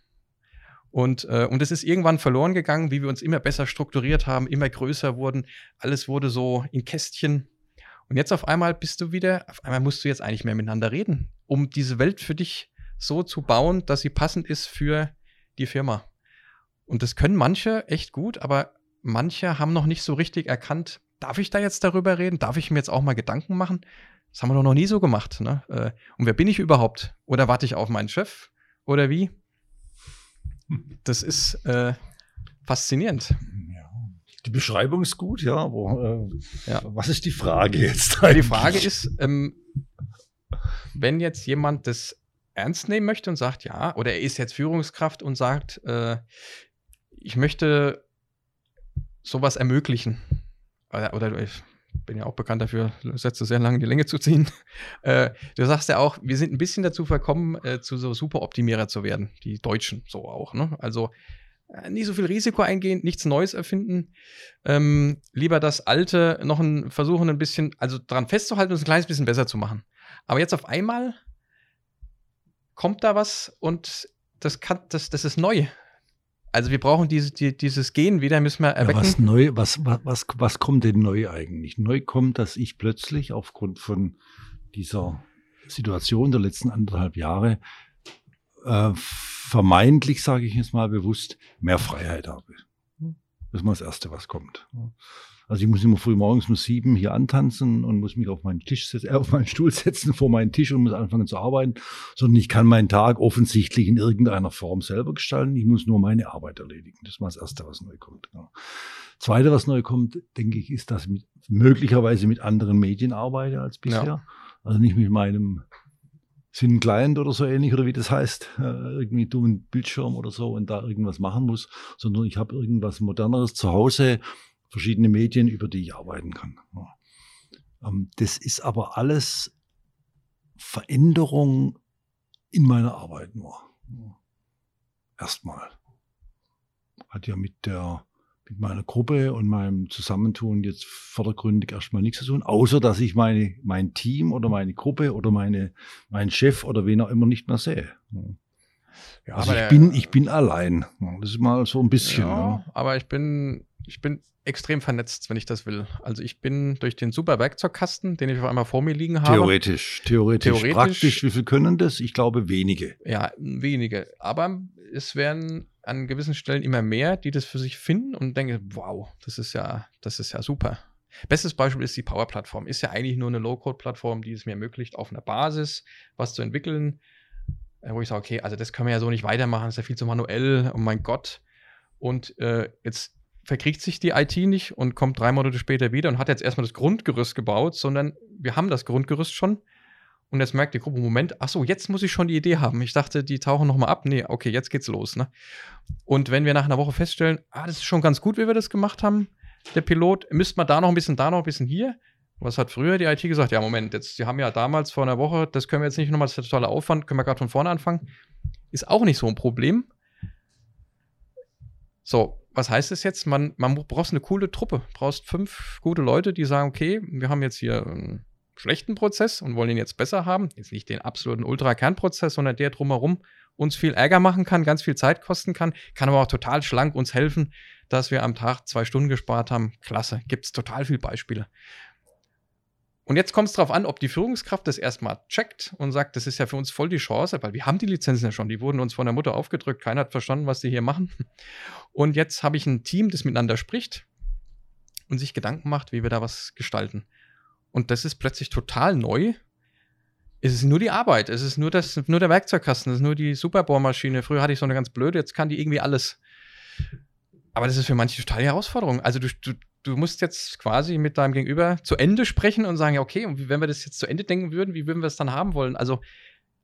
Und, äh, und es ist irgendwann verloren gegangen, wie wir uns immer besser strukturiert haben, immer größer wurden. Alles wurde so in Kästchen. Und jetzt auf einmal bist du wieder, auf einmal musst du jetzt eigentlich mehr miteinander reden, um diese Welt für dich so zu bauen, dass sie passend ist für die Firma. Und das können manche echt gut, aber manche haben noch nicht so richtig erkannt, darf ich da jetzt darüber reden? Darf ich mir jetzt auch mal Gedanken machen? Das haben wir doch noch nie so gemacht. Ne? Äh, und wer bin ich überhaupt? Oder warte ich auf meinen Chef? Oder wie? Das ist äh, faszinierend. Die Beschreibung ist gut, ja, aber äh, ja. was ist die Frage jetzt? Eigentlich? Die Frage ist, ähm, wenn jetzt jemand das ernst nehmen möchte und sagt, ja, oder er ist jetzt Führungskraft und sagt, äh, ich möchte sowas ermöglichen. Oder, oder ich bin ja auch bekannt dafür, Sätze sehr lange in die Länge zu ziehen. Äh, du sagst ja auch, wir sind ein bisschen dazu verkommen, äh, zu so Superoptimierer zu werden, die Deutschen so auch. Ne? Also äh, nicht so viel Risiko eingehen, nichts Neues erfinden. Ähm, lieber das Alte noch ein, versuchen, ein bisschen, also daran festzuhalten und es ein kleines bisschen besser zu machen. Aber jetzt auf einmal kommt da was und das, kann, das, das ist neu. Also wir brauchen diese, die, dieses Gen wieder, müssen wir erwecken. Ja, was neu, was, was, was, was kommt denn neu eigentlich? Neu kommt, dass ich plötzlich aufgrund von dieser Situation der letzten anderthalb Jahre äh, vermeintlich, sage ich jetzt mal bewusst, mehr Freiheit habe. Das ist mal das Erste, was kommt. Also ich muss immer früh morgens um sieben hier antanzen und muss mich auf meinen Tisch setzen, äh, auf meinen Stuhl setzen vor meinen Tisch und muss anfangen zu arbeiten, sondern ich kann meinen Tag offensichtlich in irgendeiner Form selber gestalten. Ich muss nur meine Arbeit erledigen. Das mal das Erste, was neu kommt. Ja. Zweite, was neu kommt, denke ich, ist, dass ich mit, möglicherweise mit anderen Medien arbeite als bisher. Ja. Also nicht mit meinem sind Client oder so ähnlich oder wie das heißt, äh, irgendwie dummen Bildschirm oder so und da irgendwas machen muss, sondern ich habe irgendwas moderneres zu Hause, verschiedene Medien, über die ich arbeiten kann. Ähm, das ist aber alles Veränderung in meiner Arbeit nur. Erstmal. Hat ja mit der mit meiner Gruppe und meinem Zusammentun jetzt vordergründig erstmal nichts zu tun, außer dass ich meine, mein Team oder meine Gruppe oder meine, meinen Chef oder wen auch immer nicht mehr sehe. Ja, also ich, bin, ich bin allein. Das ist mal so ein bisschen. Ja, ja. Aber ich bin ich bin extrem vernetzt, wenn ich das will. Also ich bin durch den super Werkzeugkasten, den ich auf einmal vor mir liegen habe. Theoretisch, theoretisch. theoretisch Praktisch, wie viel können das? Ich glaube wenige. Ja, wenige. Aber es werden an gewissen Stellen immer mehr, die das für sich finden und denken, wow, das ist ja, das ist ja super. Bestes Beispiel ist die Power-Plattform. Ist ja eigentlich nur eine Low-Code-Plattform, die es mir ermöglicht, auf einer Basis was zu entwickeln, äh, wo ich sage, okay, also das können wir ja so nicht weitermachen, das ist ja viel zu manuell, oh mein Gott. Und äh, jetzt verkriegt sich die IT nicht und kommt drei Monate später wieder und hat jetzt erstmal das Grundgerüst gebaut, sondern wir haben das Grundgerüst schon. Und jetzt merkt die Gruppe, Moment, ach so, jetzt muss ich schon die Idee haben. Ich dachte, die tauchen nochmal ab. Nee, okay, jetzt geht's los. Ne? Und wenn wir nach einer Woche feststellen, ah, das ist schon ganz gut, wie wir das gemacht haben, der Pilot, müsste man da noch ein bisschen, da noch ein bisschen hier. Was hat früher die IT gesagt? Ja, Moment, jetzt, die haben ja damals vor einer Woche, das können wir jetzt nicht nochmal, das ist totaler Aufwand, können wir gerade von vorne anfangen. Ist auch nicht so ein Problem. So, was heißt das jetzt? Man, man braucht eine coole Truppe, brauchst fünf gute Leute, die sagen, okay, wir haben jetzt hier einen schlechten Prozess und wollen ihn jetzt besser haben. Jetzt nicht den absoluten Ultra-Kernprozess, sondern der drumherum uns viel Ärger machen kann, ganz viel Zeit kosten kann, kann aber auch total schlank uns helfen, dass wir am Tag zwei Stunden gespart haben. Klasse, gibt es total viele Beispiele. Und jetzt kommt es darauf an, ob die Führungskraft das erstmal checkt und sagt, das ist ja für uns voll die Chance, weil wir haben die Lizenzen ja schon, die wurden uns von der Mutter aufgedrückt, keiner hat verstanden, was die hier machen. Und jetzt habe ich ein Team, das miteinander spricht und sich Gedanken macht, wie wir da was gestalten. Und das ist plötzlich total neu. Es ist nur die Arbeit, es ist nur, das, nur der Werkzeugkasten, es ist nur die Superbohrmaschine. Früher hatte ich so eine ganz blöde, jetzt kann die irgendwie alles. Aber das ist für manche total Herausforderung. Also du, du, du musst jetzt quasi mit deinem Gegenüber zu Ende sprechen und sagen, ja, okay, und wenn wir das jetzt zu Ende denken würden, wie würden wir es dann haben wollen? Also,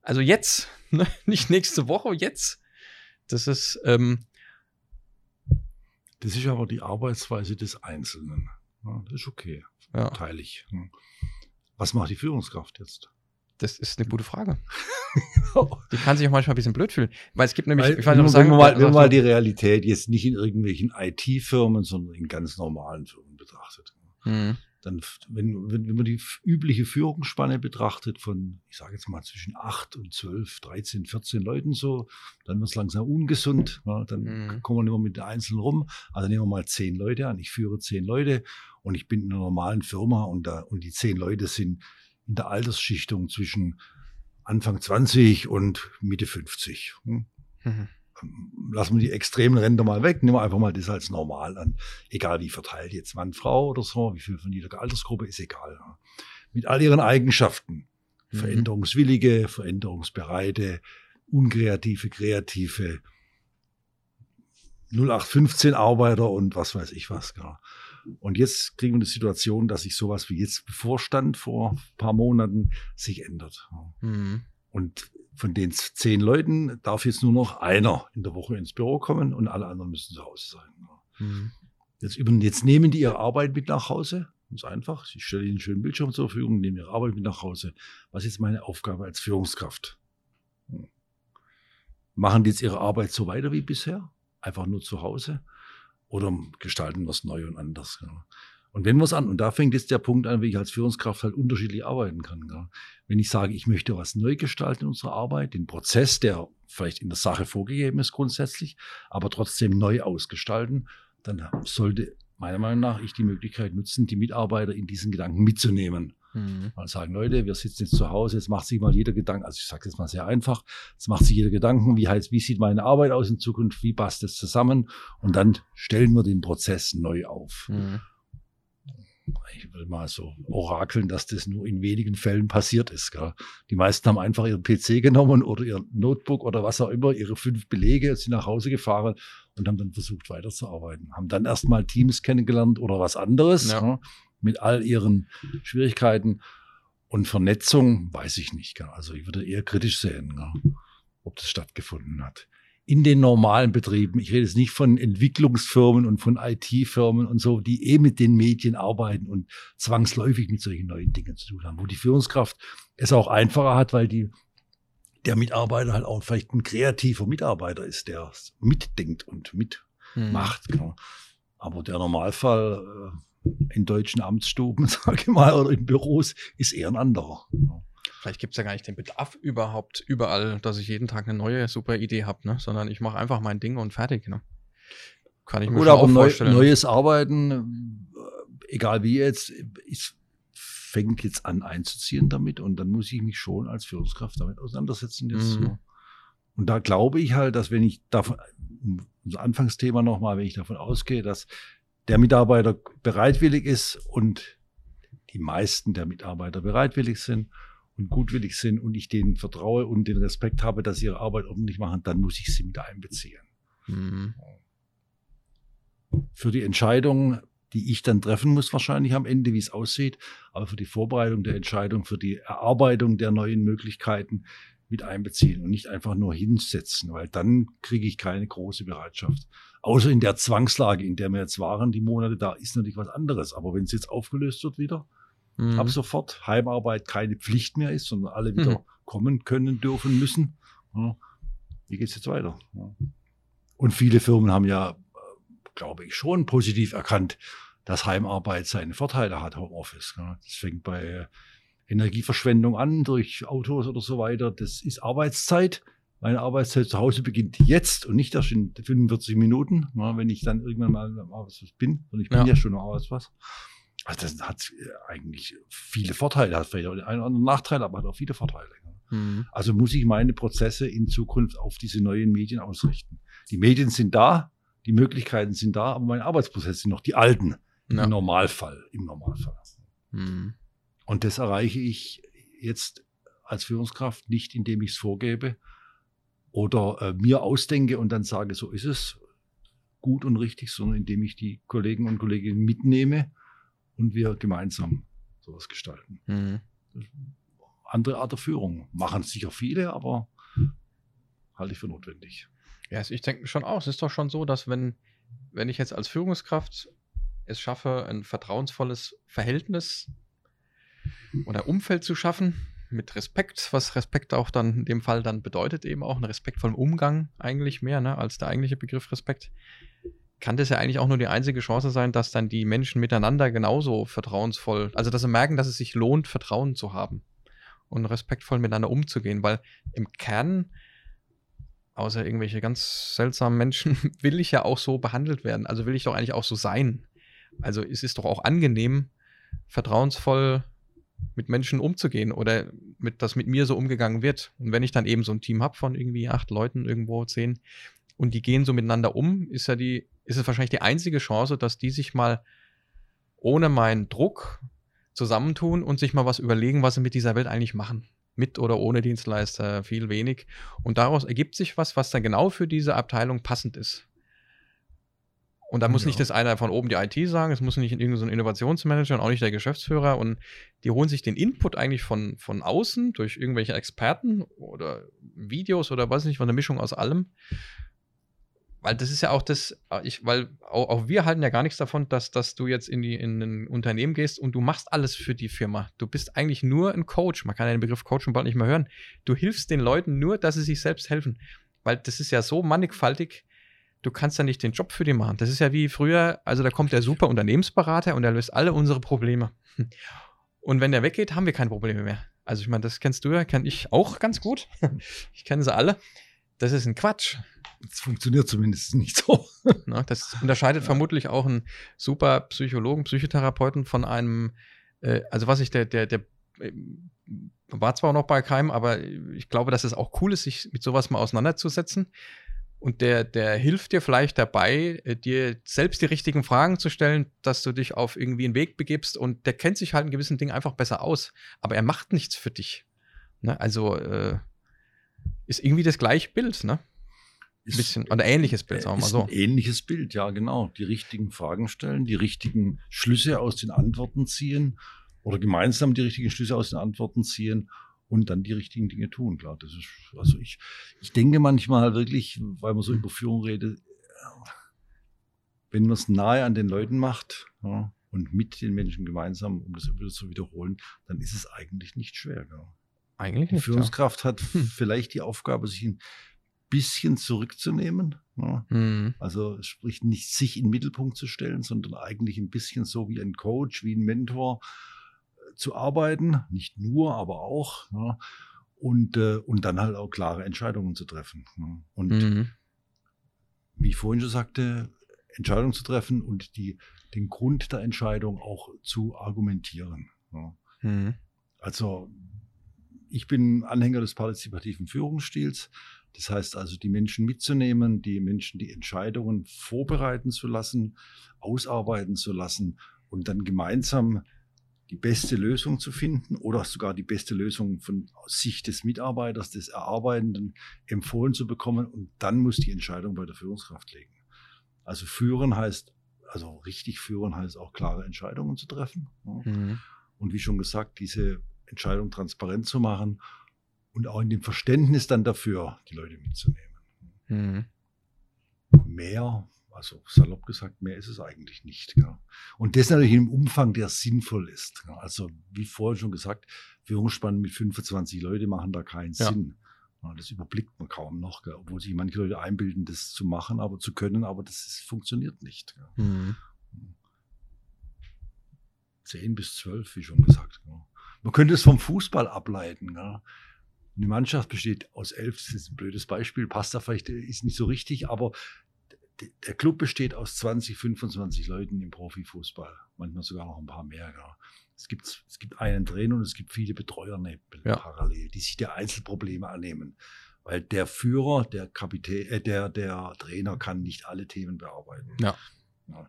also jetzt, ne? nicht nächste Woche, jetzt. Das ist. Ähm, das ist aber die Arbeitsweise des Einzelnen. Ja, das ist okay. Ja. Teile ich. Was macht die Führungskraft jetzt? Das ist eine gute Frage. Die kann sich auch manchmal ein bisschen blöd fühlen. Weil es gibt nämlich, Weil, ich weiß nicht, sagen, wenn man mal, wenn man mal die Realität jetzt nicht in irgendwelchen IT-Firmen, sondern in ganz normalen Firmen betrachtet. Mhm. Dann, wenn, wenn, wenn man die übliche Führungsspanne betrachtet von, ich sage jetzt mal zwischen 8 und 12, 13, 14 Leuten so, dann wird es langsam ungesund. Ja, dann mhm. kommen wir nicht mehr mit den Einzelnen rum. Also nehmen wir mal 10 Leute an. Ich führe 10 Leute und ich bin in einer normalen Firma und, da, und die 10 Leute sind in der Altersschichtung zwischen Anfang 20 und Mitte 50. Hm? Mhm. Lassen wir die extremen Ränder mal weg, nehmen wir einfach mal das als normal an. Egal wie verteilt jetzt Mann, Frau oder so, wie viel von jeder Altersgruppe, ist egal. Mit all ihren Eigenschaften. Mhm. Veränderungswillige, veränderungsbereite, unkreative, kreative, 0815 Arbeiter und was weiß ich was. Genau. Und jetzt kriegen wir eine Situation, dass sich sowas wie jetzt bevorstand vor ein paar Monaten sich ändert. Mhm. Und von den zehn Leuten darf jetzt nur noch einer in der Woche ins Büro kommen und alle anderen müssen zu Hause sein. Mhm. Jetzt, jetzt nehmen die ihre Arbeit mit nach Hause. Ganz einfach. Ich stelle ihnen einen schönen Bildschirm zur Verfügung, nehmen ihre Arbeit mit nach Hause. Was ist meine Aufgabe als Führungskraft? Hm. Machen die jetzt ihre Arbeit so weiter wie bisher? Einfach nur zu Hause? Oder gestalten was neu und anders. Ja. Und wenn wir es an, und da fängt jetzt der Punkt an, wie ich als Führungskraft halt unterschiedlich arbeiten kann. Ja. Wenn ich sage, ich möchte was neu gestalten in unserer Arbeit, den Prozess, der vielleicht in der Sache vorgegeben ist grundsätzlich, aber trotzdem neu ausgestalten, dann sollte meiner Meinung nach ich die Möglichkeit nutzen, die Mitarbeiter in diesen Gedanken mitzunehmen. Mhm. Mal sagen, Leute, wir sitzen jetzt zu Hause, jetzt macht sich mal jeder Gedanken, also ich sage jetzt mal sehr einfach, jetzt macht sich jeder Gedanken, wie heißt, wie sieht meine Arbeit aus in Zukunft, wie passt das zusammen und dann stellen wir den Prozess neu auf. Mhm. Ich will mal so orakeln, dass das nur in wenigen Fällen passiert ist. Gell? Die meisten haben einfach ihren PC genommen oder ihr Notebook oder was auch immer, ihre fünf Belege, sind nach Hause gefahren und haben dann versucht weiterzuarbeiten. Haben dann erstmal Teams kennengelernt oder was anderes. Ja. Mit all ihren Schwierigkeiten. Und Vernetzung weiß ich nicht. Also ich würde eher kritisch sehen, ob das stattgefunden hat. In den normalen Betrieben, ich rede jetzt nicht von Entwicklungsfirmen und von IT-Firmen und so, die eh mit den Medien arbeiten und zwangsläufig mit solchen neuen Dingen zu tun haben, wo die Führungskraft es auch einfacher hat, weil die, der Mitarbeiter halt auch vielleicht ein kreativer Mitarbeiter ist, der mitdenkt und mitmacht. Hm. Aber der Normalfall, äh, in deutschen Amtsstuben, sage ich mal, oder in Büros, ist eher ein anderer. Vielleicht gibt es ja gar nicht den Bedarf überhaupt überall, dass ich jeden Tag eine neue super Idee habe, ne? sondern ich mache einfach mein Ding und fertig. Ne? Kann ich mir Gut, schon aber neu, vorstellen. neues Arbeiten, äh, egal wie jetzt, ist, fängt jetzt an einzuziehen damit und dann muss ich mich schon als Führungskraft damit auseinandersetzen. Jetzt Mhm. so. Und da glaube ich halt, dass wenn ich davon, unser Anfangsthema nochmal, wenn ich davon ausgehe, dass der Mitarbeiter bereitwillig ist und die meisten der Mitarbeiter bereitwillig sind und gutwillig sind und ich denen vertraue und den Respekt habe, dass sie ihre Arbeit ordentlich machen, dann muss ich sie mit einbeziehen Mhm. für die Entscheidung, die ich dann treffen muss, wahrscheinlich am Ende, wie es aussieht, aber für die Vorbereitung der Entscheidung, für die Erarbeitung der neuen Möglichkeiten mit einbeziehen und nicht einfach nur hinsetzen, weil dann kriege ich keine große Bereitschaft. Außer in der Zwangslage, in der wir jetzt waren, die Monate, da ist natürlich was anderes. Aber wenn es jetzt aufgelöst wird wieder, Mhm. ab sofort Heimarbeit keine Pflicht mehr ist, sondern alle wieder Mhm. kommen können, dürfen, müssen. Ja, wie geht's jetzt weiter? Ja. Und viele Firmen haben ja, äh, glaube ich, schon positiv erkannt, dass Heimarbeit seine Vorteile hat, Homeoffice. Ja. Das fängt bei Energieverschwendung an durch Autos oder so weiter. Das ist Arbeitszeit. Meine Arbeitszeit zu Hause beginnt jetzt und nicht erst in 45 Minuten, ja, wenn ich dann irgendwann mal am Arbeitsplatz bin. Und ich bin Ja. ja, schon am Arbeitsplatz. Also das hat äh, eigentlich viele Vorteile, hat vielleicht auch einen oder anderen Nachteil, aber hat auch viele Vorteile. Mhm. Also muss ich meine Prozesse in Zukunft auf diese neuen Medien ausrichten. Die Medien sind da, die Möglichkeiten sind da, aber meine Arbeitsprozesse sind noch die alten. Ja. Im Normalfall, im Normalfall. Mhm. Und das erreiche ich jetzt als Führungskraft nicht, indem ich es vorgebe oder äh, mir ausdenke und dann sage, so ist es gut und richtig, sondern indem ich die Kollegen und Kolleginnen mitnehme und wir gemeinsam sowas gestalten. Mhm. Andere Art der Führung machen sicher viele, aber halte ich für notwendig. Ja, also ich denke schon auch. Es ist doch schon so, dass wenn, wenn ich jetzt als Führungskraft es schaffe, ein vertrauensvolles Verhältnis oder Umfeld zu schaffen, mit Respekt, was Respekt auch dann in dem Fall dann bedeutet, eben auch einen respektvollen Umgang eigentlich mehr, ne, als der eigentliche Begriff Respekt, kann das ja eigentlich auch nur die einzige Chance sein, dass dann die Menschen miteinander genauso vertrauensvoll, also dass sie merken, dass es sich lohnt, Vertrauen zu haben und respektvoll miteinander umzugehen, weil im Kern außer irgendwelche ganz seltsamen Menschen, will ich ja auch so behandelt werden. Also will ich doch eigentlich auch so sein. Also es ist doch auch angenehm, vertrauensvoll mit Menschen umzugehen oder mit, dass mit mir so umgegangen wird. Und wenn ich dann eben so ein Team habe von irgendwie acht Leuten, irgendwo zehn, und die gehen so miteinander um, ist ja die, ist es wahrscheinlich die einzige Chance, dass die sich mal ohne meinen Druck zusammentun und sich mal was überlegen, was sie mit dieser Welt eigentlich machen mit oder ohne Dienstleister, viel wenig. Und daraus ergibt sich was, was dann genau für diese Abteilung passend ist. Und da muss Ja. nicht das einer von oben die IT sagen, es muss nicht irgendein so Innovationsmanager und auch nicht der Geschäftsführer. Und die holen sich den Input eigentlich von, von außen durch irgendwelche Experten oder Videos oder weiß nicht, von einer Mischung aus allem. Weil das ist ja auch das, ich, weil auch, auch wir halten ja gar nichts davon, dass, dass du jetzt in, die, in ein Unternehmen gehst und du machst alles für die Firma. Du bist eigentlich nur ein Coach. Man kann ja den Begriff Coach schon bald nicht mehr hören. Du hilfst den Leuten nur, dass sie sich selbst helfen. Weil das ist ja so mannigfaltig, du kannst ja nicht den Job für die machen. Das ist ja wie früher, also da kommt der super Unternehmensberater und der löst alle unsere Probleme. Und wenn der weggeht, haben wir keine Probleme mehr. Also ich meine, das kennst du ja, kenne ich auch ganz gut. Ich kenne sie alle. Das ist ein Quatsch. Es funktioniert zumindest nicht so. Ne? Das unterscheidet Ja. vermutlich auch einen super Psychologen, Psychotherapeuten von einem, äh, also was ich, der, der, der äh, war zwar noch bei Keim, aber ich glaube, dass es auch cool ist, sich mit sowas mal auseinanderzusetzen. Und der, der hilft dir vielleicht dabei, äh, dir selbst die richtigen Fragen zu stellen, dass du dich auf irgendwie einen Weg begibst und der kennt sich halt in gewissen Dingen einfach besser aus. Aber er macht nichts für dich. Ne? Also äh, ist irgendwie das gleiche Bild, ne? Ein bisschen, oder ähnliches Bild, sagen wir mal ist so. ein ähnliches Bild, ja, genau. Die richtigen Fragen stellen, die richtigen Schlüsse aus den Antworten ziehen oder gemeinsam die richtigen Schlüsse aus den Antworten ziehen und dann die richtigen Dinge tun. Klar, das ist, also ich, ich denke manchmal wirklich, weil man so über Führung redet, wenn man es nahe an den Leuten macht ja, und mit den Menschen gemeinsam, um das immer wieder zu wiederholen, dann ist es eigentlich nicht schwer. Ja. Eigentlich Die nicht. Ja. Führungskraft hat Hm. vielleicht die Aufgabe, sich ein bisschen zurückzunehmen. Ja. Hm. Also sprich nicht sich in den Mittelpunkt zu stellen, sondern eigentlich ein bisschen so wie ein Coach, wie ein Mentor zu arbeiten. Nicht nur, aber auch. Ja. Und, äh, und dann halt auch klare Entscheidungen zu treffen. Ja. Und Mhm. wie ich vorhin schon sagte, Entscheidungen zu treffen und die, den Grund der Entscheidung auch zu argumentieren. Ja. Mhm. Also ich bin Anhänger des partizipativen Führungsstils. Das heißt also, die Menschen mitzunehmen, die Menschen die Entscheidungen vorbereiten zu lassen, ausarbeiten zu lassen und dann gemeinsam die beste Lösung zu finden oder sogar die beste Lösung von Sicht des Mitarbeiters, des Erarbeitenden empfohlen zu bekommen. Und dann muss die Entscheidung bei der Führungskraft liegen. Also führen heißt, also richtig führen heißt auch klare Entscheidungen zu treffen. Mhm. Und wie schon gesagt, diese Entscheidung transparent zu machen und auch in dem Verständnis dann dafür die Leute mitzunehmen. Mhm. Mehr, also salopp gesagt, mehr ist es eigentlich nicht. Ja. Und das natürlich im Umfang, der sinnvoll ist. Ja. Also wie vorhin schon gesagt, Führungsspannen mit 25 Leute machen da keinen ja. Sinn. Das überblickt man kaum noch, gell? obwohl sich manche Leute einbilden, das zu machen, aber zu können, aber das ist, funktioniert nicht. Mhm. Zehn bis zwölf, wie schon gesagt. Gell? Man könnte es vom Fußball ableiten. Gell? Eine Mannschaft besteht aus elf, das ist ein blödes Beispiel, passt da vielleicht, ist nicht so richtig, aber der Club besteht aus 20, 25 Leuten im Profifußball, manchmal sogar noch ein paar mehr. Ja. Es, gibt, es gibt einen Trainer und es gibt viele Betreuer ne, ja. parallel, die sich der Einzelprobleme annehmen. Weil der Führer, der Kapitän, äh, der, der Trainer kann nicht alle Themen bearbeiten. Ja.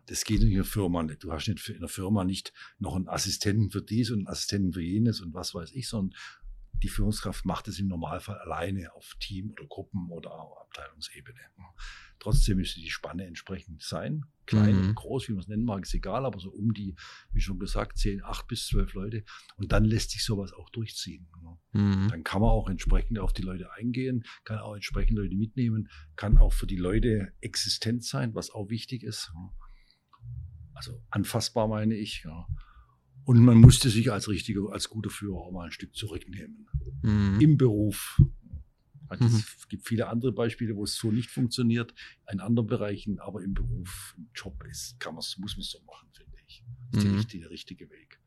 Das geht in einer Firma nicht. Du hast nicht in der Firma nicht noch einen Assistenten für dies und einen Assistenten für jenes und was weiß ich, sondern die Führungskraft macht es im Normalfall alleine auf Team- oder Gruppen- oder Abteilungsebene. Trotzdem müsste die Spanne entsprechend sein. Klein, mhm. groß, wie man es nennen mag, ist egal, aber so um die, wie schon gesagt, zehn, acht bis zwölf Leute. Und dann lässt sich sowas auch durchziehen. Mhm. Dann kann man auch entsprechend auf die Leute eingehen, kann auch entsprechend Leute mitnehmen, kann auch für die Leute existent sein, was auch wichtig ist. Also anfassbar meine ich. Ja. Und man musste sich als richtiger, als guter Führer auch mal ein Stück zurücknehmen. Mhm. Im Beruf. Also mhm. Es gibt viele andere Beispiele, wo es so nicht funktioniert, in anderen Bereichen, aber im Beruf, im Job ist, kann man's, muss man es so machen, finde ich. Das ist mhm. der, richtige Weg.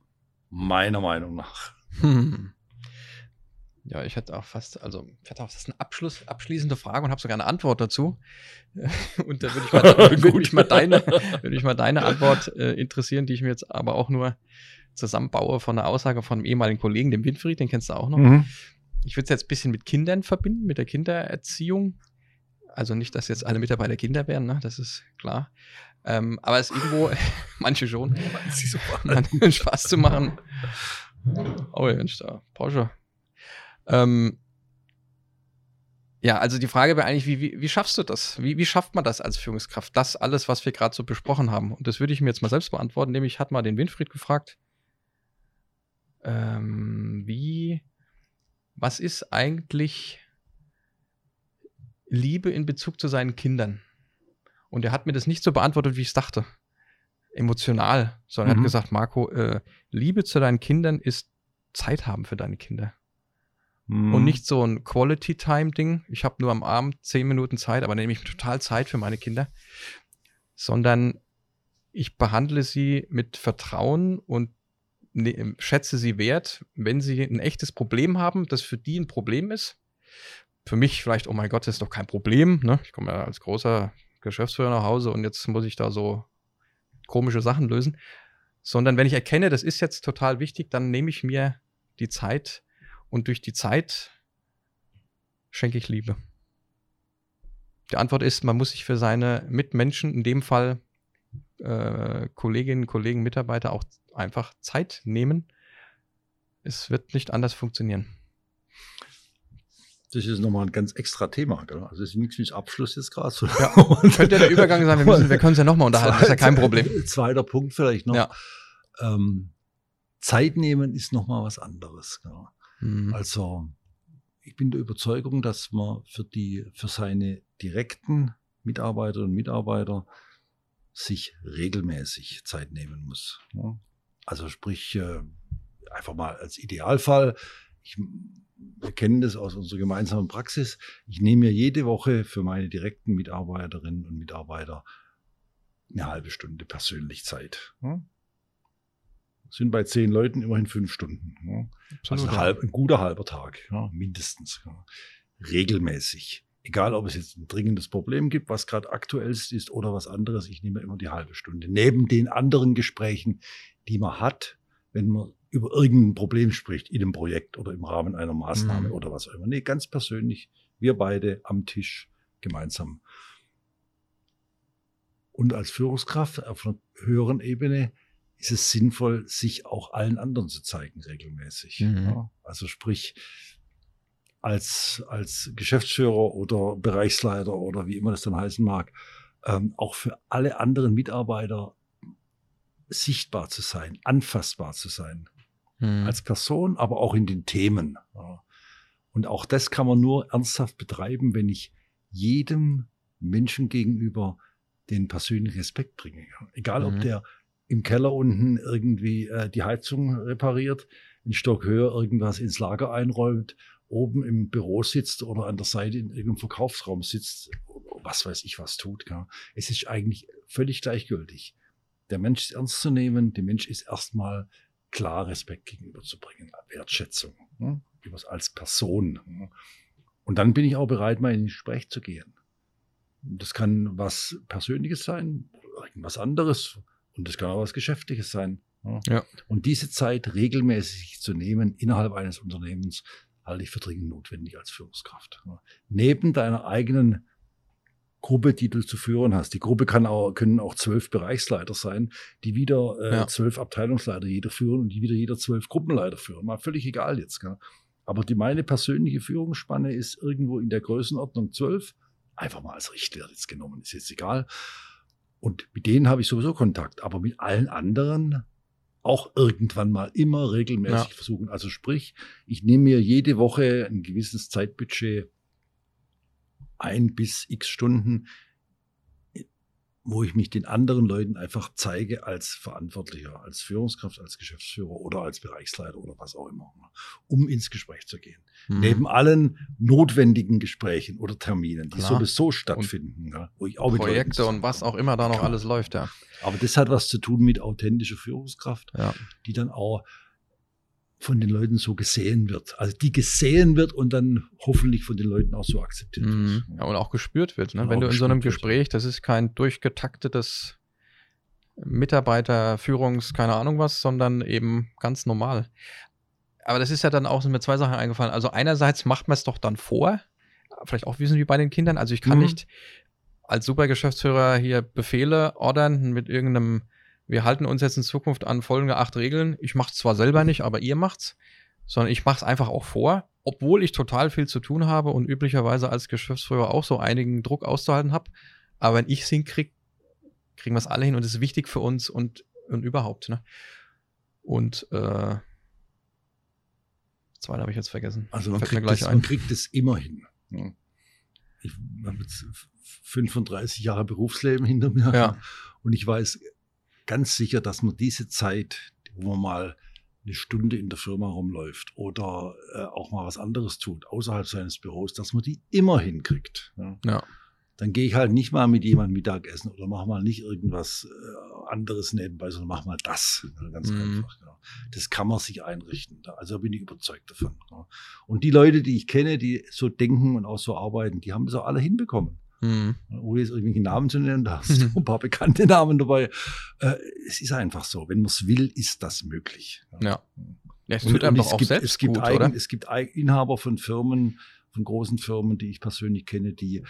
Meiner Meinung nach. Ja, ich hätte auch fast, also ich hatte auch fast eine Abschluss, abschließende Frage und habe sogar eine Antwort dazu. Und da würde ich, mal, würd mich mal deine, würde mich mal deine Antwort äh, interessieren, die ich mir jetzt aber auch nur zusammenbaue von einer Aussage von einem ehemaligen Kollegen, dem Winfried, den kennst du auch noch. Mhm. Ich würde es jetzt ein bisschen mit Kindern verbinden, mit der Kindererziehung. Also nicht, dass jetzt alle Mitarbeiter Kinder wären, ne? das ist klar. Ähm, aber es ist irgendwo, manche schon, um Spaß zu machen. Oh, Mensch, da, Porsche. Ähm, ja, also die Frage wäre eigentlich, wie, wie, wie schaffst du das? Wie, wie schafft man das als Führungskraft? Das alles, was wir gerade so besprochen haben. Und das würde ich mir jetzt mal selbst beantworten, nämlich hat mal den Winfried gefragt, ähm, wie, was ist eigentlich Liebe in Bezug zu seinen Kindern? Und er hat mir das nicht so beantwortet, wie ich es dachte. Emotional, sondern mhm. hat gesagt, Marco, äh, Liebe zu deinen Kindern ist Zeit haben für deine Kinder. Mhm. Und nicht so ein Quality-Time-Ding. Ich habe nur am Abend zehn Minuten Zeit, aber nehme ich total Zeit für meine Kinder. Sondern ich behandle sie mit Vertrauen und ne, schätze sie wert, wenn sie ein echtes Problem haben, das für die ein Problem ist. Für mich vielleicht, oh mein Gott, das ist doch kein Problem. Ne? Ich komme ja als großer Geschäftsführer nach Hause und jetzt muss ich da so komische Sachen lösen. Sondern wenn ich erkenne, das ist jetzt total wichtig, dann nehme ich mir die Zeit und durch die Zeit schenke ich Liebe. Die Antwort ist, man muss sich für seine Mitmenschen, in dem Fall äh, Kolleginnen, Kollegen, Mitarbeiter auch einfach Zeit nehmen. Es wird nicht anders funktionieren. Das ist nochmal ein ganz extra Thema. Gell? Also, das ist nichts wie Abschluss jetzt gerade. So. Ja, könnte ja der Übergang sein. Wir, müssen, wir können es ja nochmal unterhalten. Das ist ja kein Problem. Zweiter Punkt vielleicht noch. Ja. Ähm, Zeit nehmen ist nochmal was anderes. Mhm. Also, ich bin der Überzeugung, dass man für die, für seine direkten Mitarbeiterinnen und Mitarbeiter sich regelmäßig Zeit nehmen muss. Also sprich, äh, einfach mal als Idealfall, ich, wir kennen das aus unserer gemeinsamen Praxis, ich nehme mir jede Woche für meine direkten Mitarbeiterinnen und Mitarbeiter eine halbe Stunde persönlich Zeit. Sind bei zehn Leuten immerhin fünf Stunden. Also ein, halb, ein guter halber Tag, mindestens. Regelmäßig Egal, ob es jetzt ein dringendes Problem gibt, was gerade aktuell ist oder was anderes, ich nehme immer die halbe Stunde. Neben den anderen Gesprächen, die man hat, wenn man über irgendein Problem spricht, in einem Projekt oder im Rahmen einer Maßnahme mhm. oder was auch immer. Nee, ganz persönlich, wir beide am Tisch gemeinsam. Und als Führungskraft auf einer höheren Ebene ist es sinnvoll, sich auch allen anderen zu zeigen regelmäßig. Mhm. Ja, also sprich, als, als Geschäftsführer oder Bereichsleiter oder wie immer das dann heißen mag, ähm, auch für alle anderen Mitarbeiter sichtbar zu sein, anfassbar zu sein. Mhm. Als Person, aber auch in den Themen. Ja. Und auch das kann man nur ernsthaft betreiben, wenn ich jedem Menschen gegenüber den persönlichen Respekt bringe. Egal, mhm. ob der im Keller unten irgendwie äh, die Heizung repariert, einen Stock höher irgendwas ins Lager einräumt, oben im Büro sitzt oder an der Seite in irgendeinem Verkaufsraum sitzt, was weiß ich was tut. Ja. Es ist eigentlich völlig gleichgültig. Der Mensch ist ernst zu nehmen, der Mensch ist erstmal klar Respekt gegenüberzubringen, Wertschätzung, ja, als Person. Ja. Und dann bin ich auch bereit, mal in ein Gespräch zu gehen. Das kann was Persönliches sein, irgendwas anderes. Und das kann auch was Geschäftliches sein. Ja. Und diese Zeit regelmäßig zu nehmen innerhalb eines Unternehmens, halte ich für dringend notwendig als Führungskraft. Neben deiner eigenen Gruppe, die du zu führen hast. Die Gruppe kann auch, können auch zwölf Bereichsleiter sein, die wieder äh, ja. zwölf Abteilungsleiter jeder führen und die wieder jeder zwölf Gruppenleiter führen. Mal völlig egal jetzt. Gell? Aber die, meine persönliche Führungsspanne ist irgendwo in der Größenordnung zwölf. Einfach mal als Richtwert jetzt genommen, ist jetzt egal. Und mit denen habe ich sowieso Kontakt. Aber mit allen anderen auch irgendwann mal immer regelmäßig ja. versuchen. Also sprich, ich nehme mir jede Woche ein gewisses Zeitbudget ein bis x Stunden, wo ich mich den anderen Leuten einfach zeige als Verantwortlicher, als Führungskraft, als Geschäftsführer oder als Bereichsleiter oder was auch immer, um ins Gespräch zu gehen. Mhm. Neben allen notwendigen Gesprächen oder Terminen, die Klar. sowieso stattfinden. Ja, wo ich auch Projekte und was auch immer da noch Klar. alles läuft, ja. Aber das hat was zu tun mit authentischer Führungskraft, ja. die dann auch von den Leuten so gesehen wird. Also die gesehen wird und dann hoffentlich von den Leuten auch so akzeptiert mhm. wird. Ja, und auch gespürt wird. Ne? Wenn du in so einem Gespräch, das ist kein durchgetaktetes Mitarbeiter, Führungs-, keine Ahnung was, sondern eben ganz normal. Aber das ist ja dann auch sind mir zwei Sachen eingefallen. Also einerseits macht man es doch dann vor, vielleicht auch wissen wie bei den Kindern. Also ich kann mhm. nicht als Supergeschäftsführer hier Befehle ordern mit irgendeinem wir halten uns jetzt in Zukunft an folgende acht Regeln. Ich mache es zwar selber nicht, aber ihr macht's, sondern ich mache es einfach auch vor, obwohl ich total viel zu tun habe und üblicherweise als Geschäftsführer auch so einigen Druck auszuhalten habe. Aber wenn ich es hinkriege, kriegen wir es alle hin und es ist wichtig für uns und, und überhaupt. Ne? Und äh, zweite habe ich jetzt vergessen. Also man, kriegt, das, man kriegt es immer hin. Ich habe jetzt 35 Jahre Berufsleben hinter mir ja. und ich weiß ganz sicher, dass man diese Zeit, wo man mal eine Stunde in der Firma rumläuft oder äh, auch mal was anderes tut, außerhalb seines Büros, dass man die immer hinkriegt. Ja. ja. Dann gehe ich halt nicht mal mit jemandem Mittagessen oder mache mal nicht irgendwas äh, anderes nebenbei, sondern mach mal das. Ja, ganz mhm. einfach. Ja. Das kann man sich einrichten. Also bin ich überzeugt davon. Und die Leute, die ich kenne, die so denken und auch so arbeiten, die haben das auch alle hinbekommen. Mhm. Ohne jetzt irgendwelche Namen zu nennen, da hast du ein paar bekannte Namen dabei. Äh, es ist einfach so, wenn man es will, ist das möglich. Ja. ja es tut und es auch gibt, selbst es gibt, gut, eigen, es gibt Inhaber von Firmen, von großen Firmen, die ich persönlich kenne, die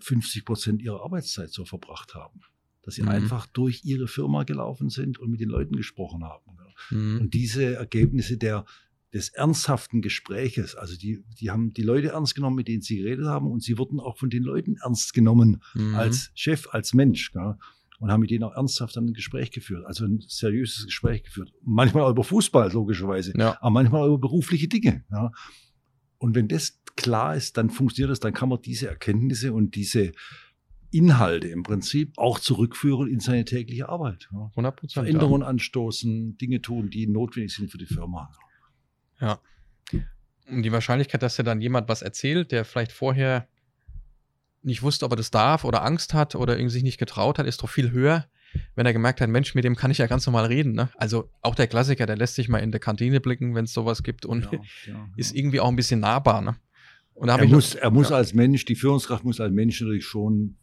50 Prozent ihrer Arbeitszeit so verbracht haben. Dass sie mhm. einfach durch ihre Firma gelaufen sind und mit den Leuten gesprochen haben. Mhm. Und diese Ergebnisse der des ernsthaften Gespräches. Also die, die haben die Leute ernst genommen, mit denen sie geredet haben und sie wurden auch von den Leuten ernst genommen mhm. als Chef, als Mensch. Gell? Und haben mit denen auch ernsthaft ein Gespräch geführt, also ein seriöses Gespräch geführt. Manchmal auch über Fußball, logischerweise, ja. aber manchmal auch über berufliche Dinge. Ja? Und wenn das klar ist, dann funktioniert das, dann kann man diese Erkenntnisse und diese Inhalte im Prinzip auch zurückführen in seine tägliche Arbeit. Ja? 100 Veränderungen ja. anstoßen, Dinge tun, die notwendig sind für die Firma. Ja. Und die Wahrscheinlichkeit, dass dir dann jemand was erzählt, der vielleicht vorher nicht wusste, ob er das darf oder Angst hat oder irgendwie sich nicht getraut hat, ist doch viel höher, wenn er gemerkt hat, Mensch, mit dem kann ich ja ganz normal reden. Ne? Also auch der Klassiker, der lässt sich mal in der Kantine blicken, wenn es sowas gibt und ja, ja, ist irgendwie auch ein bisschen nahbar. Ne? Und da er, muss, noch, er muss ja. als Mensch, die Führungskraft muss als Mensch natürlich schon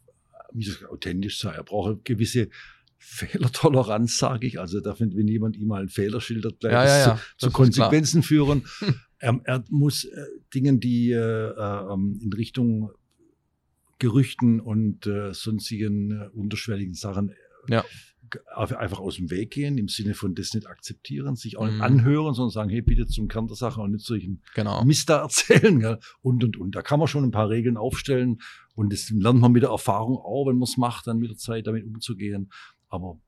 wie gesagt, authentisch sein. Er braucht gewisse Fehlertoleranz, sage ich. Also darf, wenn jemand ihm mal einen Fehler schildert, gleich ja, ja, ja. zu, zu Konsequenzen führen. er, er, muss äh, Dingen, die äh, äh, in Richtung Gerüchten und äh, sonstigen äh, unterschwelligen Sachen ja einfach aus dem Weg gehen, im Sinne von das nicht akzeptieren, sich auch nicht mhm. anhören, sondern sagen, hey, bitte zum Kern der Sache und nicht solchen genau. Mist da erzählen. Gell? Und, und, und. Da kann man schon ein paar Regeln aufstellen und das lernt man mit der Erfahrung auch, wenn man es macht, dann mit der Zeit damit umzugehen. Aber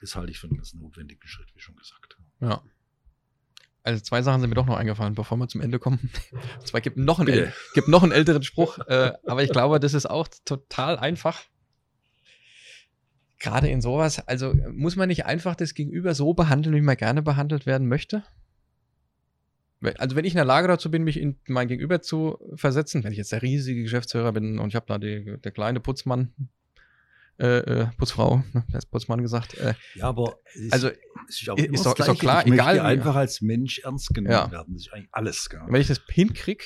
das halte ich für einen ganz notwendigen Schritt, wie schon gesagt. Ja. Also zwei Sachen sind mir doch noch eingefallen, bevor wir zum Ende kommen. Und zwar gibt noch einen, gibt noch einen älteren Spruch, äh, aber ich glaube, das ist auch total einfach gerade in sowas, also muss man nicht einfach das Gegenüber so behandeln, wie man gerne behandelt werden möchte? Also wenn ich in der Lage dazu bin, mich in mein Gegenüber zu versetzen, wenn ich jetzt der riesige Geschäftsführer bin und ich habe da die, der kleine Putzmann, äh, äh, Putzfrau, ne, der ist Putzmann gesagt. Äh, ja, aber ist, also ist, auch ist, doch, ist doch klar, ich egal. einfach als Mensch ernst genommen ja. werden. Das ist eigentlich alles. Gell? Wenn ich das hinkriege,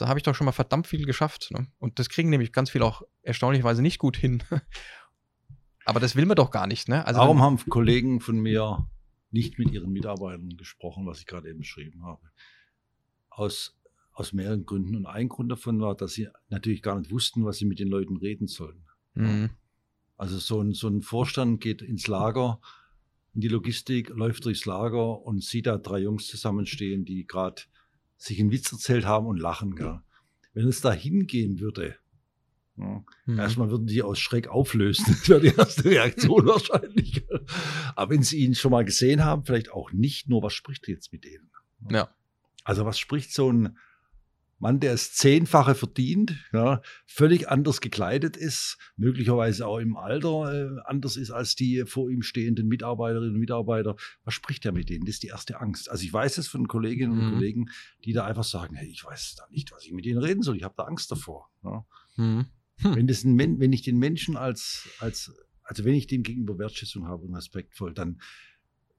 habe ich doch schon mal verdammt viel geschafft. Ne? Und das kriegen nämlich ganz viele auch erstaunlicherweise nicht gut hin. Aber das will man doch gar nicht, ne? Also Warum haben Kollegen von mir nicht mit ihren Mitarbeitern gesprochen, was ich gerade eben beschrieben habe? Aus, aus mehreren Gründen. Und ein Grund davon war, dass sie natürlich gar nicht wussten, was sie mit den Leuten reden sollen. Mhm. Also so ein, so ein Vorstand geht ins Lager, in die Logistik, läuft durchs Lager und sieht da drei Jungs zusammenstehen, die gerade sich einen Witz erzählt haben und lachen. Gell? Wenn es da hingehen würde, ja. Mhm. Erstmal würden die aus Schreck auflösen. Das wäre die erste Reaktion wahrscheinlich. Aber wenn sie ihn schon mal gesehen haben, vielleicht auch nicht nur, was spricht jetzt mit denen? Ja. Also was spricht so ein Mann, der es zehnfache verdient, ja, völlig anders gekleidet ist, möglicherweise auch im Alter äh, anders ist als die vor ihm stehenden Mitarbeiterinnen und Mitarbeiter. Was spricht er mit denen? Das ist die erste Angst. Also ich weiß es von Kolleginnen und mhm. Kollegen, die da einfach sagen, hey, ich weiß da nicht, was ich mit denen reden soll. Ich habe da Angst davor. Ja. Mhm. Hm. Wenn, das ein, wenn ich den Menschen als, als, also wenn ich dem gegenüber Wertschätzung habe und respektvoll, dann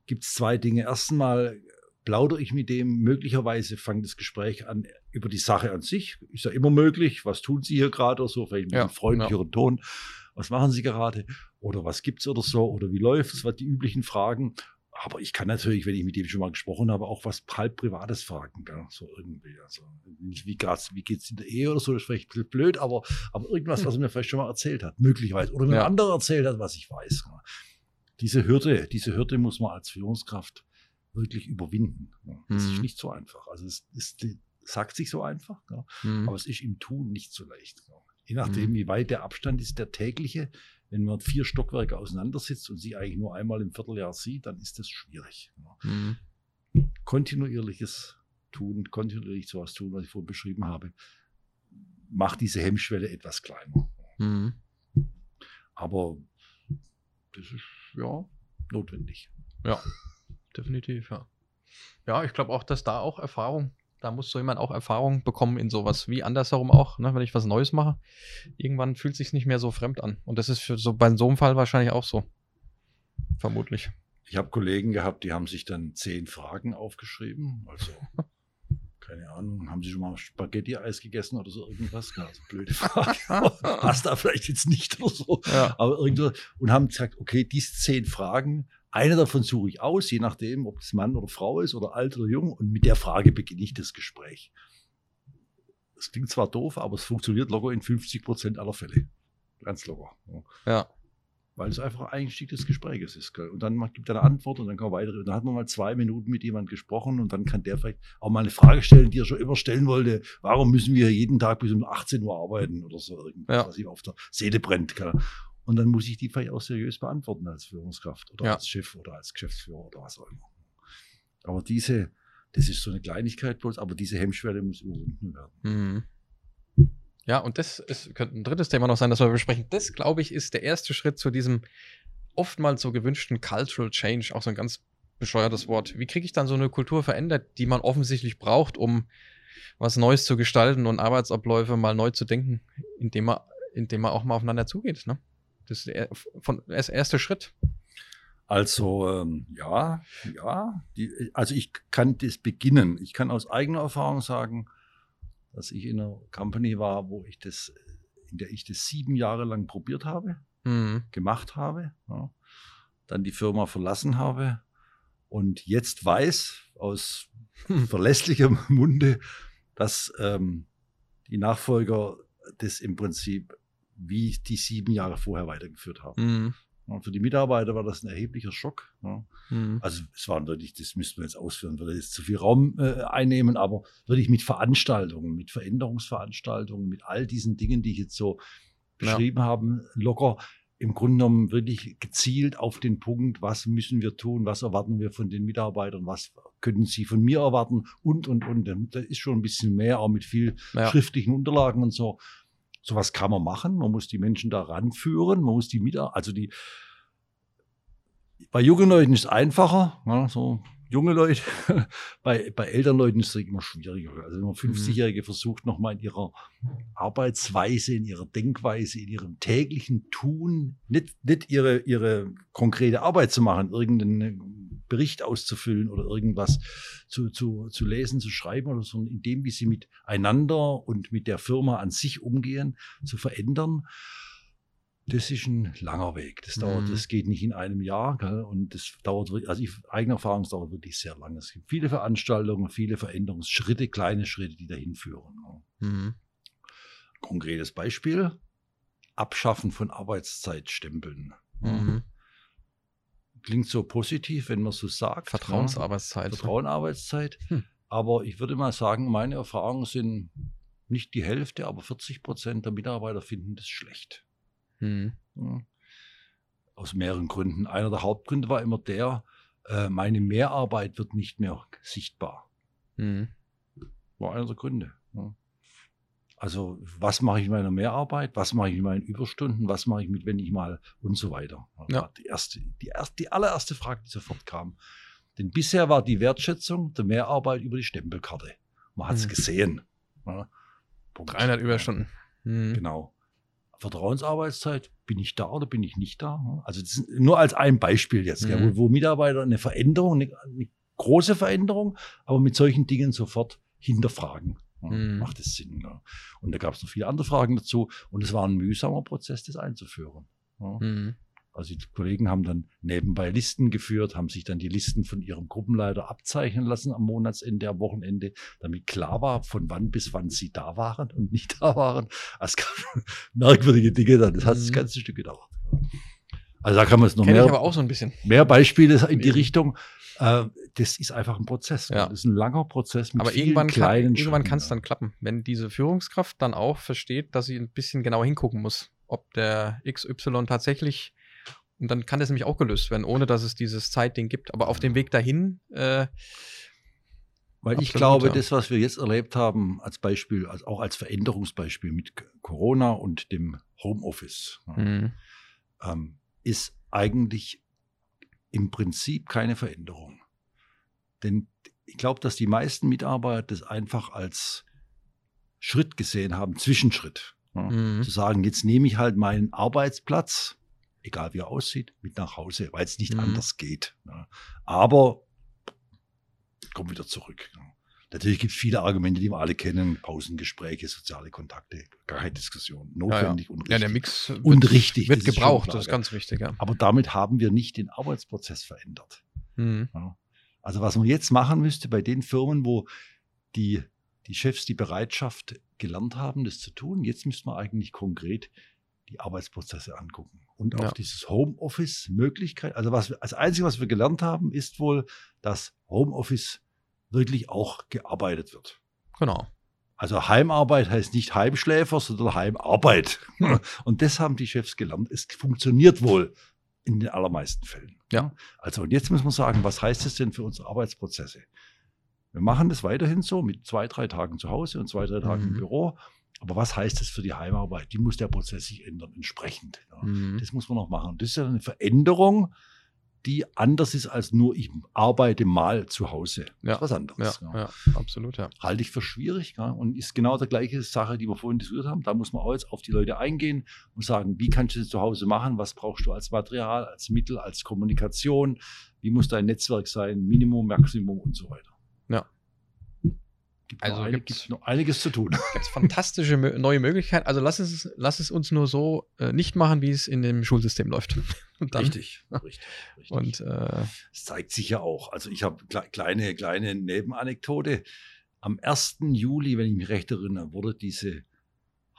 gibt es zwei Dinge. Erstmal plaudere ich mit dem, möglicherweise fange das Gespräch an über die Sache an sich. Ist ja immer möglich. Was tun Sie hier gerade oder so? Vielleicht mit ja, einem freundlicheren ja. Ton. Was machen Sie gerade? Oder was gibt's oder so? Oder wie läuft's? Was die üblichen Fragen. Aber ich kann natürlich, wenn ich mit dem schon mal gesprochen habe, auch was halb Privates fragen. Gell? So irgendwie. Also, wie, geht's, wie geht's in der Ehe oder so? Das ist vielleicht ein bisschen blöd, aber, aber irgendwas, was er mir vielleicht schon mal erzählt hat. Möglicherweise. Oder mir ja. ein anderer erzählt hat, was ich weiß. Diese Hürde, diese Hürde muss man als Führungskraft wirklich überwinden. Das mhm. ist nicht so einfach. Also, es ist, sagt sich so einfach, mhm. aber es ist im Tun nicht so leicht. Je nachdem, mhm. wie weit der Abstand ist, der tägliche, wenn man vier Stockwerke auseinandersitzt und sie eigentlich nur einmal im Vierteljahr sieht, dann ist das schwierig. Mhm. Kontinuierliches Tun, kontinuierlich sowas tun, was ich vorhin beschrieben habe, macht diese Hemmschwelle etwas kleiner. Mhm. Aber das ist ja notwendig. Ja, definitiv, ja. Ja, ich glaube auch, dass da auch Erfahrung da muss so jemand auch Erfahrung bekommen in sowas, wie andersherum auch, ne? wenn ich was Neues mache. Irgendwann fühlt es sich nicht mehr so fremd an. Und das ist für so bei so einem Fall wahrscheinlich auch so. Vermutlich. Ich habe Kollegen gehabt, die haben sich dann zehn Fragen aufgeschrieben. Also, keine Ahnung, haben sie schon mal Spaghetti-Eis gegessen oder so irgendwas? Also blöde Frage. Passt da vielleicht jetzt nicht oder so. Ja. Aber irgendwas. Und haben gesagt, okay, diese zehn Fragen eine davon suche ich aus, je nachdem, ob es Mann oder Frau ist oder alt oder jung. Und mit der Frage beginne ich das Gespräch. Das klingt zwar doof, aber es funktioniert locker in 50 Prozent aller Fälle. Ganz locker. Ja. Weil es einfach ein Einstieg des Gesprächs ist. Und dann gibt er eine Antwort und dann kann man weiter. Und dann hat man mal zwei Minuten mit jemandem gesprochen und dann kann der vielleicht auch mal eine Frage stellen, die er schon immer stellen wollte. Warum müssen wir jeden Tag bis um 18 Uhr arbeiten oder so irgendwas, ja. was ihm auf der Seele brennt. Und dann muss ich die vielleicht auch seriös beantworten als Führungskraft oder ja. als Chef oder als Geschäftsführer oder was auch immer. Aber diese, das ist so eine Kleinigkeit bloß, aber diese Hemmschwelle muss überwunden werden. Mhm. Ja, und das ist, könnte ein drittes Thema noch sein, das wir besprechen. Das, glaube ich, ist der erste Schritt zu diesem oftmals so gewünschten Cultural Change, auch so ein ganz bescheuertes Wort. Wie kriege ich dann so eine Kultur verändert, die man offensichtlich braucht, um was Neues zu gestalten und Arbeitsabläufe mal neu zu denken, indem man, indem man auch mal aufeinander zugeht, ne? Das ist der, von, das erste Schritt. Also ähm, ja, ja. Die, also ich kann das beginnen. Ich kann aus eigener Erfahrung sagen, dass ich in einer Company war, wo ich das, in der ich das sieben Jahre lang probiert habe, Mhm. gemacht habe, ja, dann die Firma verlassen habe und jetzt weiß aus verlässlichem Munde, dass ähm, die Nachfolger das im Prinzip wie die sieben Jahre vorher weitergeführt haben. Mhm. Und für die Mitarbeiter war das ein erheblicher Schock. Ja. Mhm. Also es waren wirklich, das müssten wir jetzt ausführen, würde jetzt zu viel Raum äh, einnehmen, aber wirklich mit Veranstaltungen, mit Veränderungsveranstaltungen, mit all diesen Dingen, die ich jetzt so Ja. beschrieben habe, locker im Grunde genommen wirklich gezielt auf den Punkt, was müssen wir tun, was erwarten wir von den Mitarbeitern, was können sie von mir erwarten und, und, und. Da ist schon ein bisschen mehr, auch mit viel Ja. schriftlichen Unterlagen und so. Sowas kann man machen. Man muss die Menschen da ranführen. Man muss die Mitarbeiter, also die, bei jungen Leuten ist es einfacher, ja, so junge Leute. bei, bei älteren Leuten ist es immer schwieriger. Also wenn man 50-Jährige versucht, nochmal in ihrer Arbeitsweise, in ihrer Denkweise, in ihrem täglichen Tun, nicht, nicht ihre, ihre konkrete Arbeit zu machen, irgendeinen Bericht auszufüllen oder irgendwas zu, zu, zu lesen, zu schreiben oder so, in dem, wie sie miteinander und mit der Firma an sich umgehen, zu verändern. Das ist ein langer Weg. Das dauert, Mhm. das geht nicht in einem Jahr. Gell? Und das dauert, also ich, eigene Erfahrung, es dauert wirklich sehr lange. Es gibt viele Veranstaltungen, viele Veränderungsschritte, kleine Schritte, die dahin führen. Mhm. Konkretes Beispiel. Abschaffen von Arbeitszeitstempeln. Mhm. Klingt so positiv, wenn man so sagt. Vertrauensarbeitszeit. Vertrauenarbeitszeit. Hm. Aber ich würde mal sagen, meine Erfahrungen sind nicht die Hälfte, aber 40 Prozent der Mitarbeiter finden das schlecht. Mhm. Ja. Aus mehreren Gründen. Einer der Hauptgründe war immer der, äh, meine Mehrarbeit wird nicht mehr sichtbar. Mhm. War einer der Gründe. Ja. Also, was mache ich mit meiner Mehrarbeit? Was mache ich mit meinen Überstunden? Was mache ich mit, wenn ich mal und so weiter? Ja. Die, erste, die, erste, die allererste Frage, die sofort kam. Denn bisher war die Wertschätzung der Mehrarbeit über die Stempelkarte. Man hat es Mhm. gesehen. Ja. Punkt. 300 Überstunden. Mhm. Genau. Vertrauensarbeitszeit, bin ich da oder bin ich nicht da? Also das ist nur als ein Beispiel jetzt, Mhm. wo, wo Mitarbeiter eine Veränderung, eine, eine große Veränderung, aber mit solchen Dingen sofort hinterfragen. Ja, Mhm. Macht es Sinn? Ja. Und da gab es noch viele andere Fragen dazu und es war ein mühsamer Prozess, das einzuführen. Mhm. Also die Kollegen haben dann nebenbei Listen geführt, haben sich dann die Listen von ihrem Gruppenleiter abzeichnen lassen am Monatsende, am Wochenende, damit klar war, von wann bis wann sie da waren und nicht da waren. Also Es gab merkwürdige Dinge dann. Das hat das Mhm. ganze Stück gedauert. Also da kann man es noch Kenne ich mehr, aber auch so ein bisschen. mehr Beispiele in die. Richtung. Äh, Das ist einfach ein Prozess. Ja. Das ist ein langer Prozess mit Aber vielen irgendwann kann kleinen irgendwann Schritten, kann es dann klappen, wenn diese Führungskraft dann auch versteht, dass sie ein bisschen genauer hingucken muss, ob der XY tatsächlich und dann kann das nämlich auch gelöst werden, ohne dass es dieses Zeitding gibt. Aber auf dem Weg dahin, äh, Weil ich glaube, ja. das, was wir jetzt erlebt haben, als Beispiel, als, auch als Veränderungsbeispiel mit Corona und dem Homeoffice, ja, mh, ähm, ist eigentlich im Prinzip keine Veränderung. Denn ich glaube, dass die meisten Mitarbeiter das einfach als Schritt gesehen haben, Zwischenschritt. Ja. mh, Zu sagen, jetzt nehme ich halt meinen Arbeitsplatz, egal wie er aussieht, mit nach Hause, weil es nicht Mhm. anders geht. Ja. Aber komm wieder zurück. Ja. Natürlich gibt es viele Argumente, die wir alle kennen. Pausengespräche, soziale Kontakte, gar keine Diskussion. Notwendig und richtig. ja, der Mix wird, und richtig. wird das gebraucht, das ist ja. ganz wichtig. Ja. Aber damit haben wir nicht den Arbeitsprozess verändert. Mhm. Also was man jetzt machen müsste bei den Firmen, wo die, die Chefs die Bereitschaft gelernt haben, das zu tun, jetzt müsste man eigentlich konkret die Arbeitsprozesse angucken. Und Ja. auch dieses Homeoffice-Möglichkeit. Also was wir, als Einzige, was wir gelernt haben, ist wohl, dass Homeoffice wirklich auch gearbeitet wird. Genau. Also Heimarbeit heißt nicht Heimschläfer, sondern Heimarbeit. Hm. Und das haben die Chefs gelernt. Es funktioniert wohl in den allermeisten Fällen. Ja. Also und jetzt muss man sagen, was heißt das denn für unsere Arbeitsprozesse? Wir machen das weiterhin so mit zwei, drei Tagen zu Hause und zwei, drei Tagen im Mhm. Büro. Aber was heißt das für die Heimarbeit? Die muss der Prozess sich ändern, entsprechend. Ja. Mhm. Das muss man noch machen. Und das ist ja eine Veränderung, die anders ist als nur ich arbeite mal zu Hause. Das Ja. ist was anderes. Ja, ja absolut, halte ich für schwierig und ist genau die gleiche Sache, die wir vorhin diskutiert haben. Da muss man auch jetzt auf die Leute eingehen und sagen, wie kannst du das zu Hause machen? Was brauchst du als Material, als Mittel, als Kommunikation? Wie muss dein Netzwerk sein? Minimum, Maximum und so weiter. Gibt Also noch, gibt's- gibt noch einiges zu tun. Gibt es fantastische neue Möglichkeiten. Also lass es, lass es uns nur so äh, nicht machen, wie es in dem Schulsystem läuft. Dann, Richtig, richtig, richtig. Und äh, Es zeigt sich ja auch. Also ich habe kle kleine, kleine Nebenanekdote. Am 1. Juli, wenn ich mich recht erinnere, wurde diese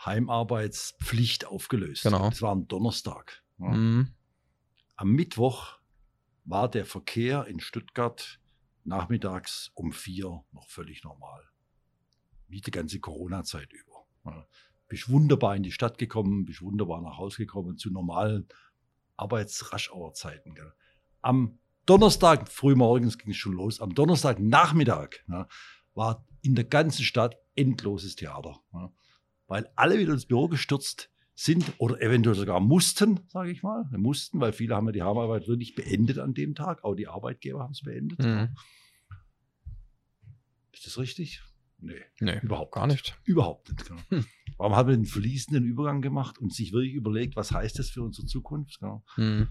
Heimarbeitspflicht aufgelöst. Genau. Das war ein Donnerstag. Ja. mh, Am Mittwoch war der Verkehr in Stuttgart nachmittags um vier noch völlig normal. Wie die ganze Corona-Zeit über. Ja. Bist wunderbar in die Stadt gekommen, bist wunderbar nach Hause gekommen zu normalen Arbeitsraschauerzeiten. Gell. Am Donnerstag frühmorgens ging es schon los. Am Donnerstag Nachmittag ja, war in der ganzen Stadt endloses Theater. Ja. Weil alle wieder ins Büro gestürzt sind oder eventuell sogar mussten, sage ich mal. Mussten, weil viele haben ja die Heimarbeit wirklich beendet an dem Tag. Auch die Arbeitgeber haben es beendet. mh. Ist das richtig? Nee, nee, überhaupt gar nicht. Überhaupt nicht. Genau. Hm. Warum haben wir einen fließenden Übergang gemacht und sich wirklich überlegt, was heißt das für unsere Zukunft? Genau. Mh.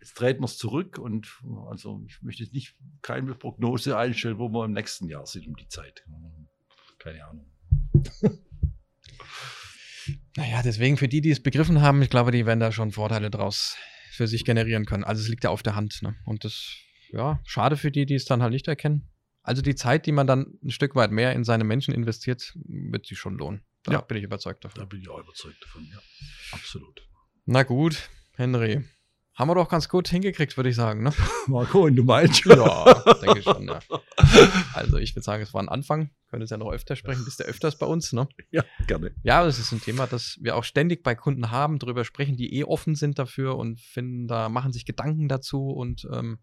Jetzt treten wir es zurück und also ich möchte jetzt nicht keine Prognose einstellen, wo wir im nächsten Jahr sind um die Zeit. Keine Ahnung. Naja, deswegen für die, die es begriffen haben, ich glaube, die werden da schon Vorteile draus für sich generieren können. Also es liegt ja auf der Hand. Ne? Und das, ja, schade für die, die es dann halt nicht erkennen. Also die Zeit, die man dann ein Stück weit mehr in seine Menschen investiert, wird sich schon lohnen. Da Ja. bin ich überzeugt Da davon. bin ich auch überzeugt davon, ja. Absolut. Na gut, Henry. Haben wir doch ganz gut hingekriegt, würde ich sagen. Ne? Marco, und du meinst? Ja, denke ich schon. Ja. Also ich würde sagen, es war ein Anfang. Können es ja noch öfter sprechen. Bist du öfters bei uns, ne? Ja, gerne. Ja, das ist ein Thema, das wir auch ständig bei Kunden haben, darüber sprechen, die eh offen sind dafür und finden, da machen sich Gedanken dazu und ähm,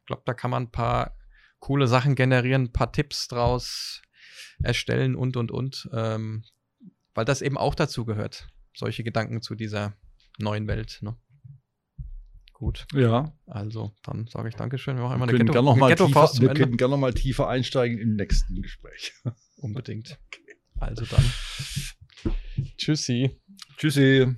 ich glaube, da kann man ein paar coole Sachen generieren, ein paar Tipps draus erstellen und und und, ähm, weil das eben auch dazu gehört, solche Gedanken zu dieser neuen Welt. Ne? Gut, Ja, also dann sage ich Dankeschön. Wir machen immer wir eine können Ghetto, gerne noch wir können gerne noch mal tiefer einsteigen im nächsten Gespräch. Unbedingt. Also dann. Tschüssi. Tschüssi.